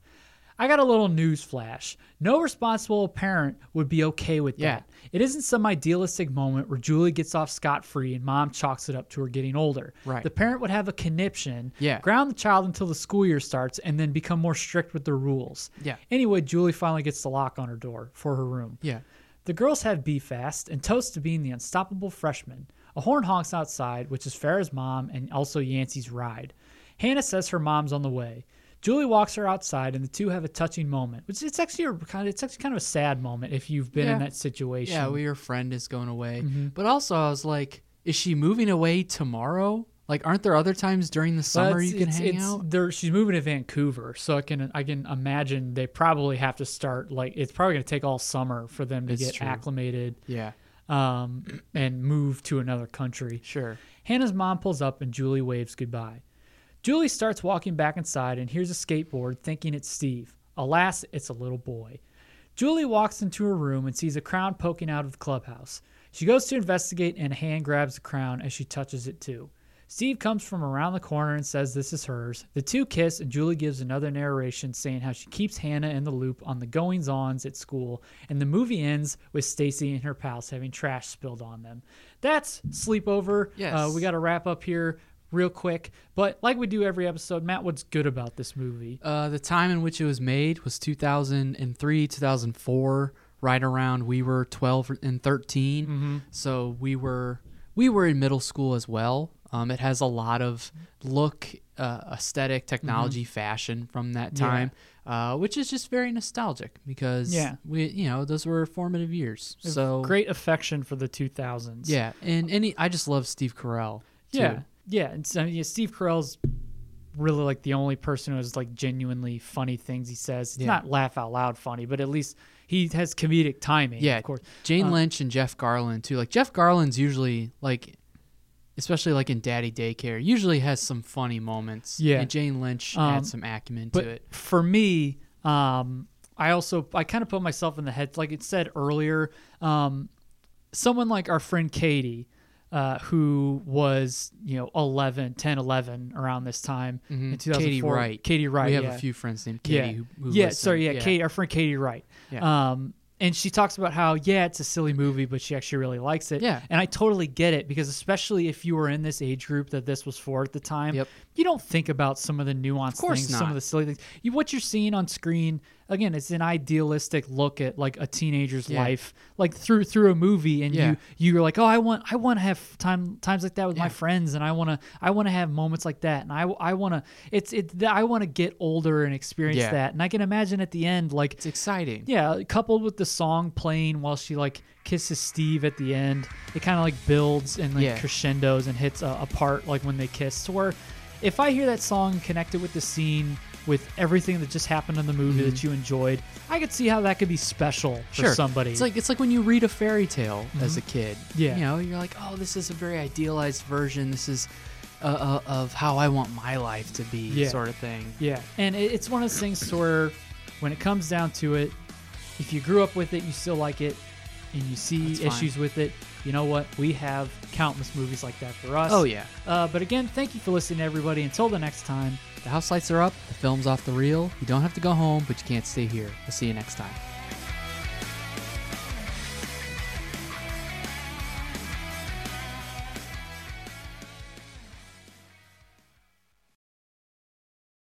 I got a little news flash. No responsible parent would be okay with Yeah. that. It isn't some idealistic moment where Julie gets off scot free and mom chalks it up to her getting older. Right. The parent would have a conniption, Yeah. ground the child until the school year starts, and then become more strict with their rules. Yeah. Anyway, Julie finally gets the lock on her door for her room. Yeah. The girls have B fast and toast to being the unstoppable freshman. A horn honks outside, which is Farrah's mom and also Yancey's ride. Hannah says her mom's on the way. Julie walks her outside, and the two have a touching moment. Which it's actually a kind of it's actually kind of a sad moment if you've been in that situation. Yeah, well, your friend is going away. Mm-hmm. But also, I was like, is she moving away tomorrow? Like, aren't there other times during the But summer it's- you can it's- hang it's- out? They're, she's moving to Vancouver, so I can I can imagine they probably have to start like it's probably going to take all summer for them to It's get true. acclimated Yeah, um, and move to another country. sure. Hannah's mom pulls up and Julie waves goodbye. Julie starts walking back inside and hears a skateboard, thinking it's Steve. Alas, it's a little boy. Julie walks into her room and sees a crown poking out of the clubhouse. She goes to investigate and a hand grabs the crown as she touches it too. Steve comes from around the corner and says this is hers. The two kiss, and Julie gives another narration saying how she keeps Hannah in the loop on the goings ons at school, and the movie ends with Stacy and her pals having trash spilled on them. That's sleepover. Yes. Uh, we got to wrap up here real quick, but like we do every episode, Matt, what's good about this movie? Uh, the time in which it was made was 2003, 2004, right around we were 12 and 13. Mm-hmm. So we were we were in middle school as well. Um, it has a lot of look, uh, aesthetic, technology, fashion from that Mm-hmm. Yeah. time, uh, which is just very nostalgic because Yeah. we you know those were formative years. So Great affection for the 2000s. yeah, and any I just love Steve Carell. too. Yeah, yeah. And so, yeah, Steve Carell's really like the only person who has like genuinely funny things he says. It's Yeah. not laugh out loud funny, but at least he has comedic timing. Yeah, of course. Jane Uh, Lynch and Jeff Garlin too. Like Jeff Garlin's usually like, especially like in Daddy Daycare, usually has some funny moments. Yeah. and Jane Lynch Um, adds some acumen to it. for me, um, I also I kind of put myself in the head like it said earlier. Um, someone like our friend Katie. Uh, who was you know 11 10 11 around this time in 2004 Mm-hmm. Katie Wright. katie wright we have yeah. a few friends named Katie. yeah, Who, who yeah. listen. Sorry, yeah, Katie, our friend Katie Wright. Yeah. Um, and she talks about how yeah, it's a silly movie, but she actually really likes it. Yeah. and I totally get it because especially if you were in this age group that this was for at the time, Yep. you don't think about some of the nuanced course things, some of the silly things. You, what you're seeing on screen again, it's an idealistic look at like a teenager's Yeah. life, like through through a movie, and Yeah. you you're like, oh, I want I want to have time times like that with my friends, and I want to I want to have moments like that, and I I want to it's it I want to get older and experience Yeah. that, and I can imagine at the end like It's exciting. yeah, coupled with the song playing while she like kisses Steve at the end, it kind of like builds and like Yeah. crescendos and hits a, a part like when they kiss. To where if I hear that song connected with the scene, with everything that just happened in the movie that you enjoyed, I could see how that could be special for Sure. somebody. It's like it's like when you read a fairy tale as a kid. Mm-hmm. Yeah. You know, you're like, oh, this is a very idealized version. This is uh, uh, of how I want my life to be, Yeah. sort of thing. Yeah, and it, it's one of those things where, when it comes down to it, if you grew up with it, you still like it, and you see issues with it. You know what? We have countless movies like that for us. Oh yeah. Uh, but again, thank you for listening, everybody. Until the next time. The house lights are up. The film's off the reel. You don't have to go home, but you can't stay here. We'll see you next time.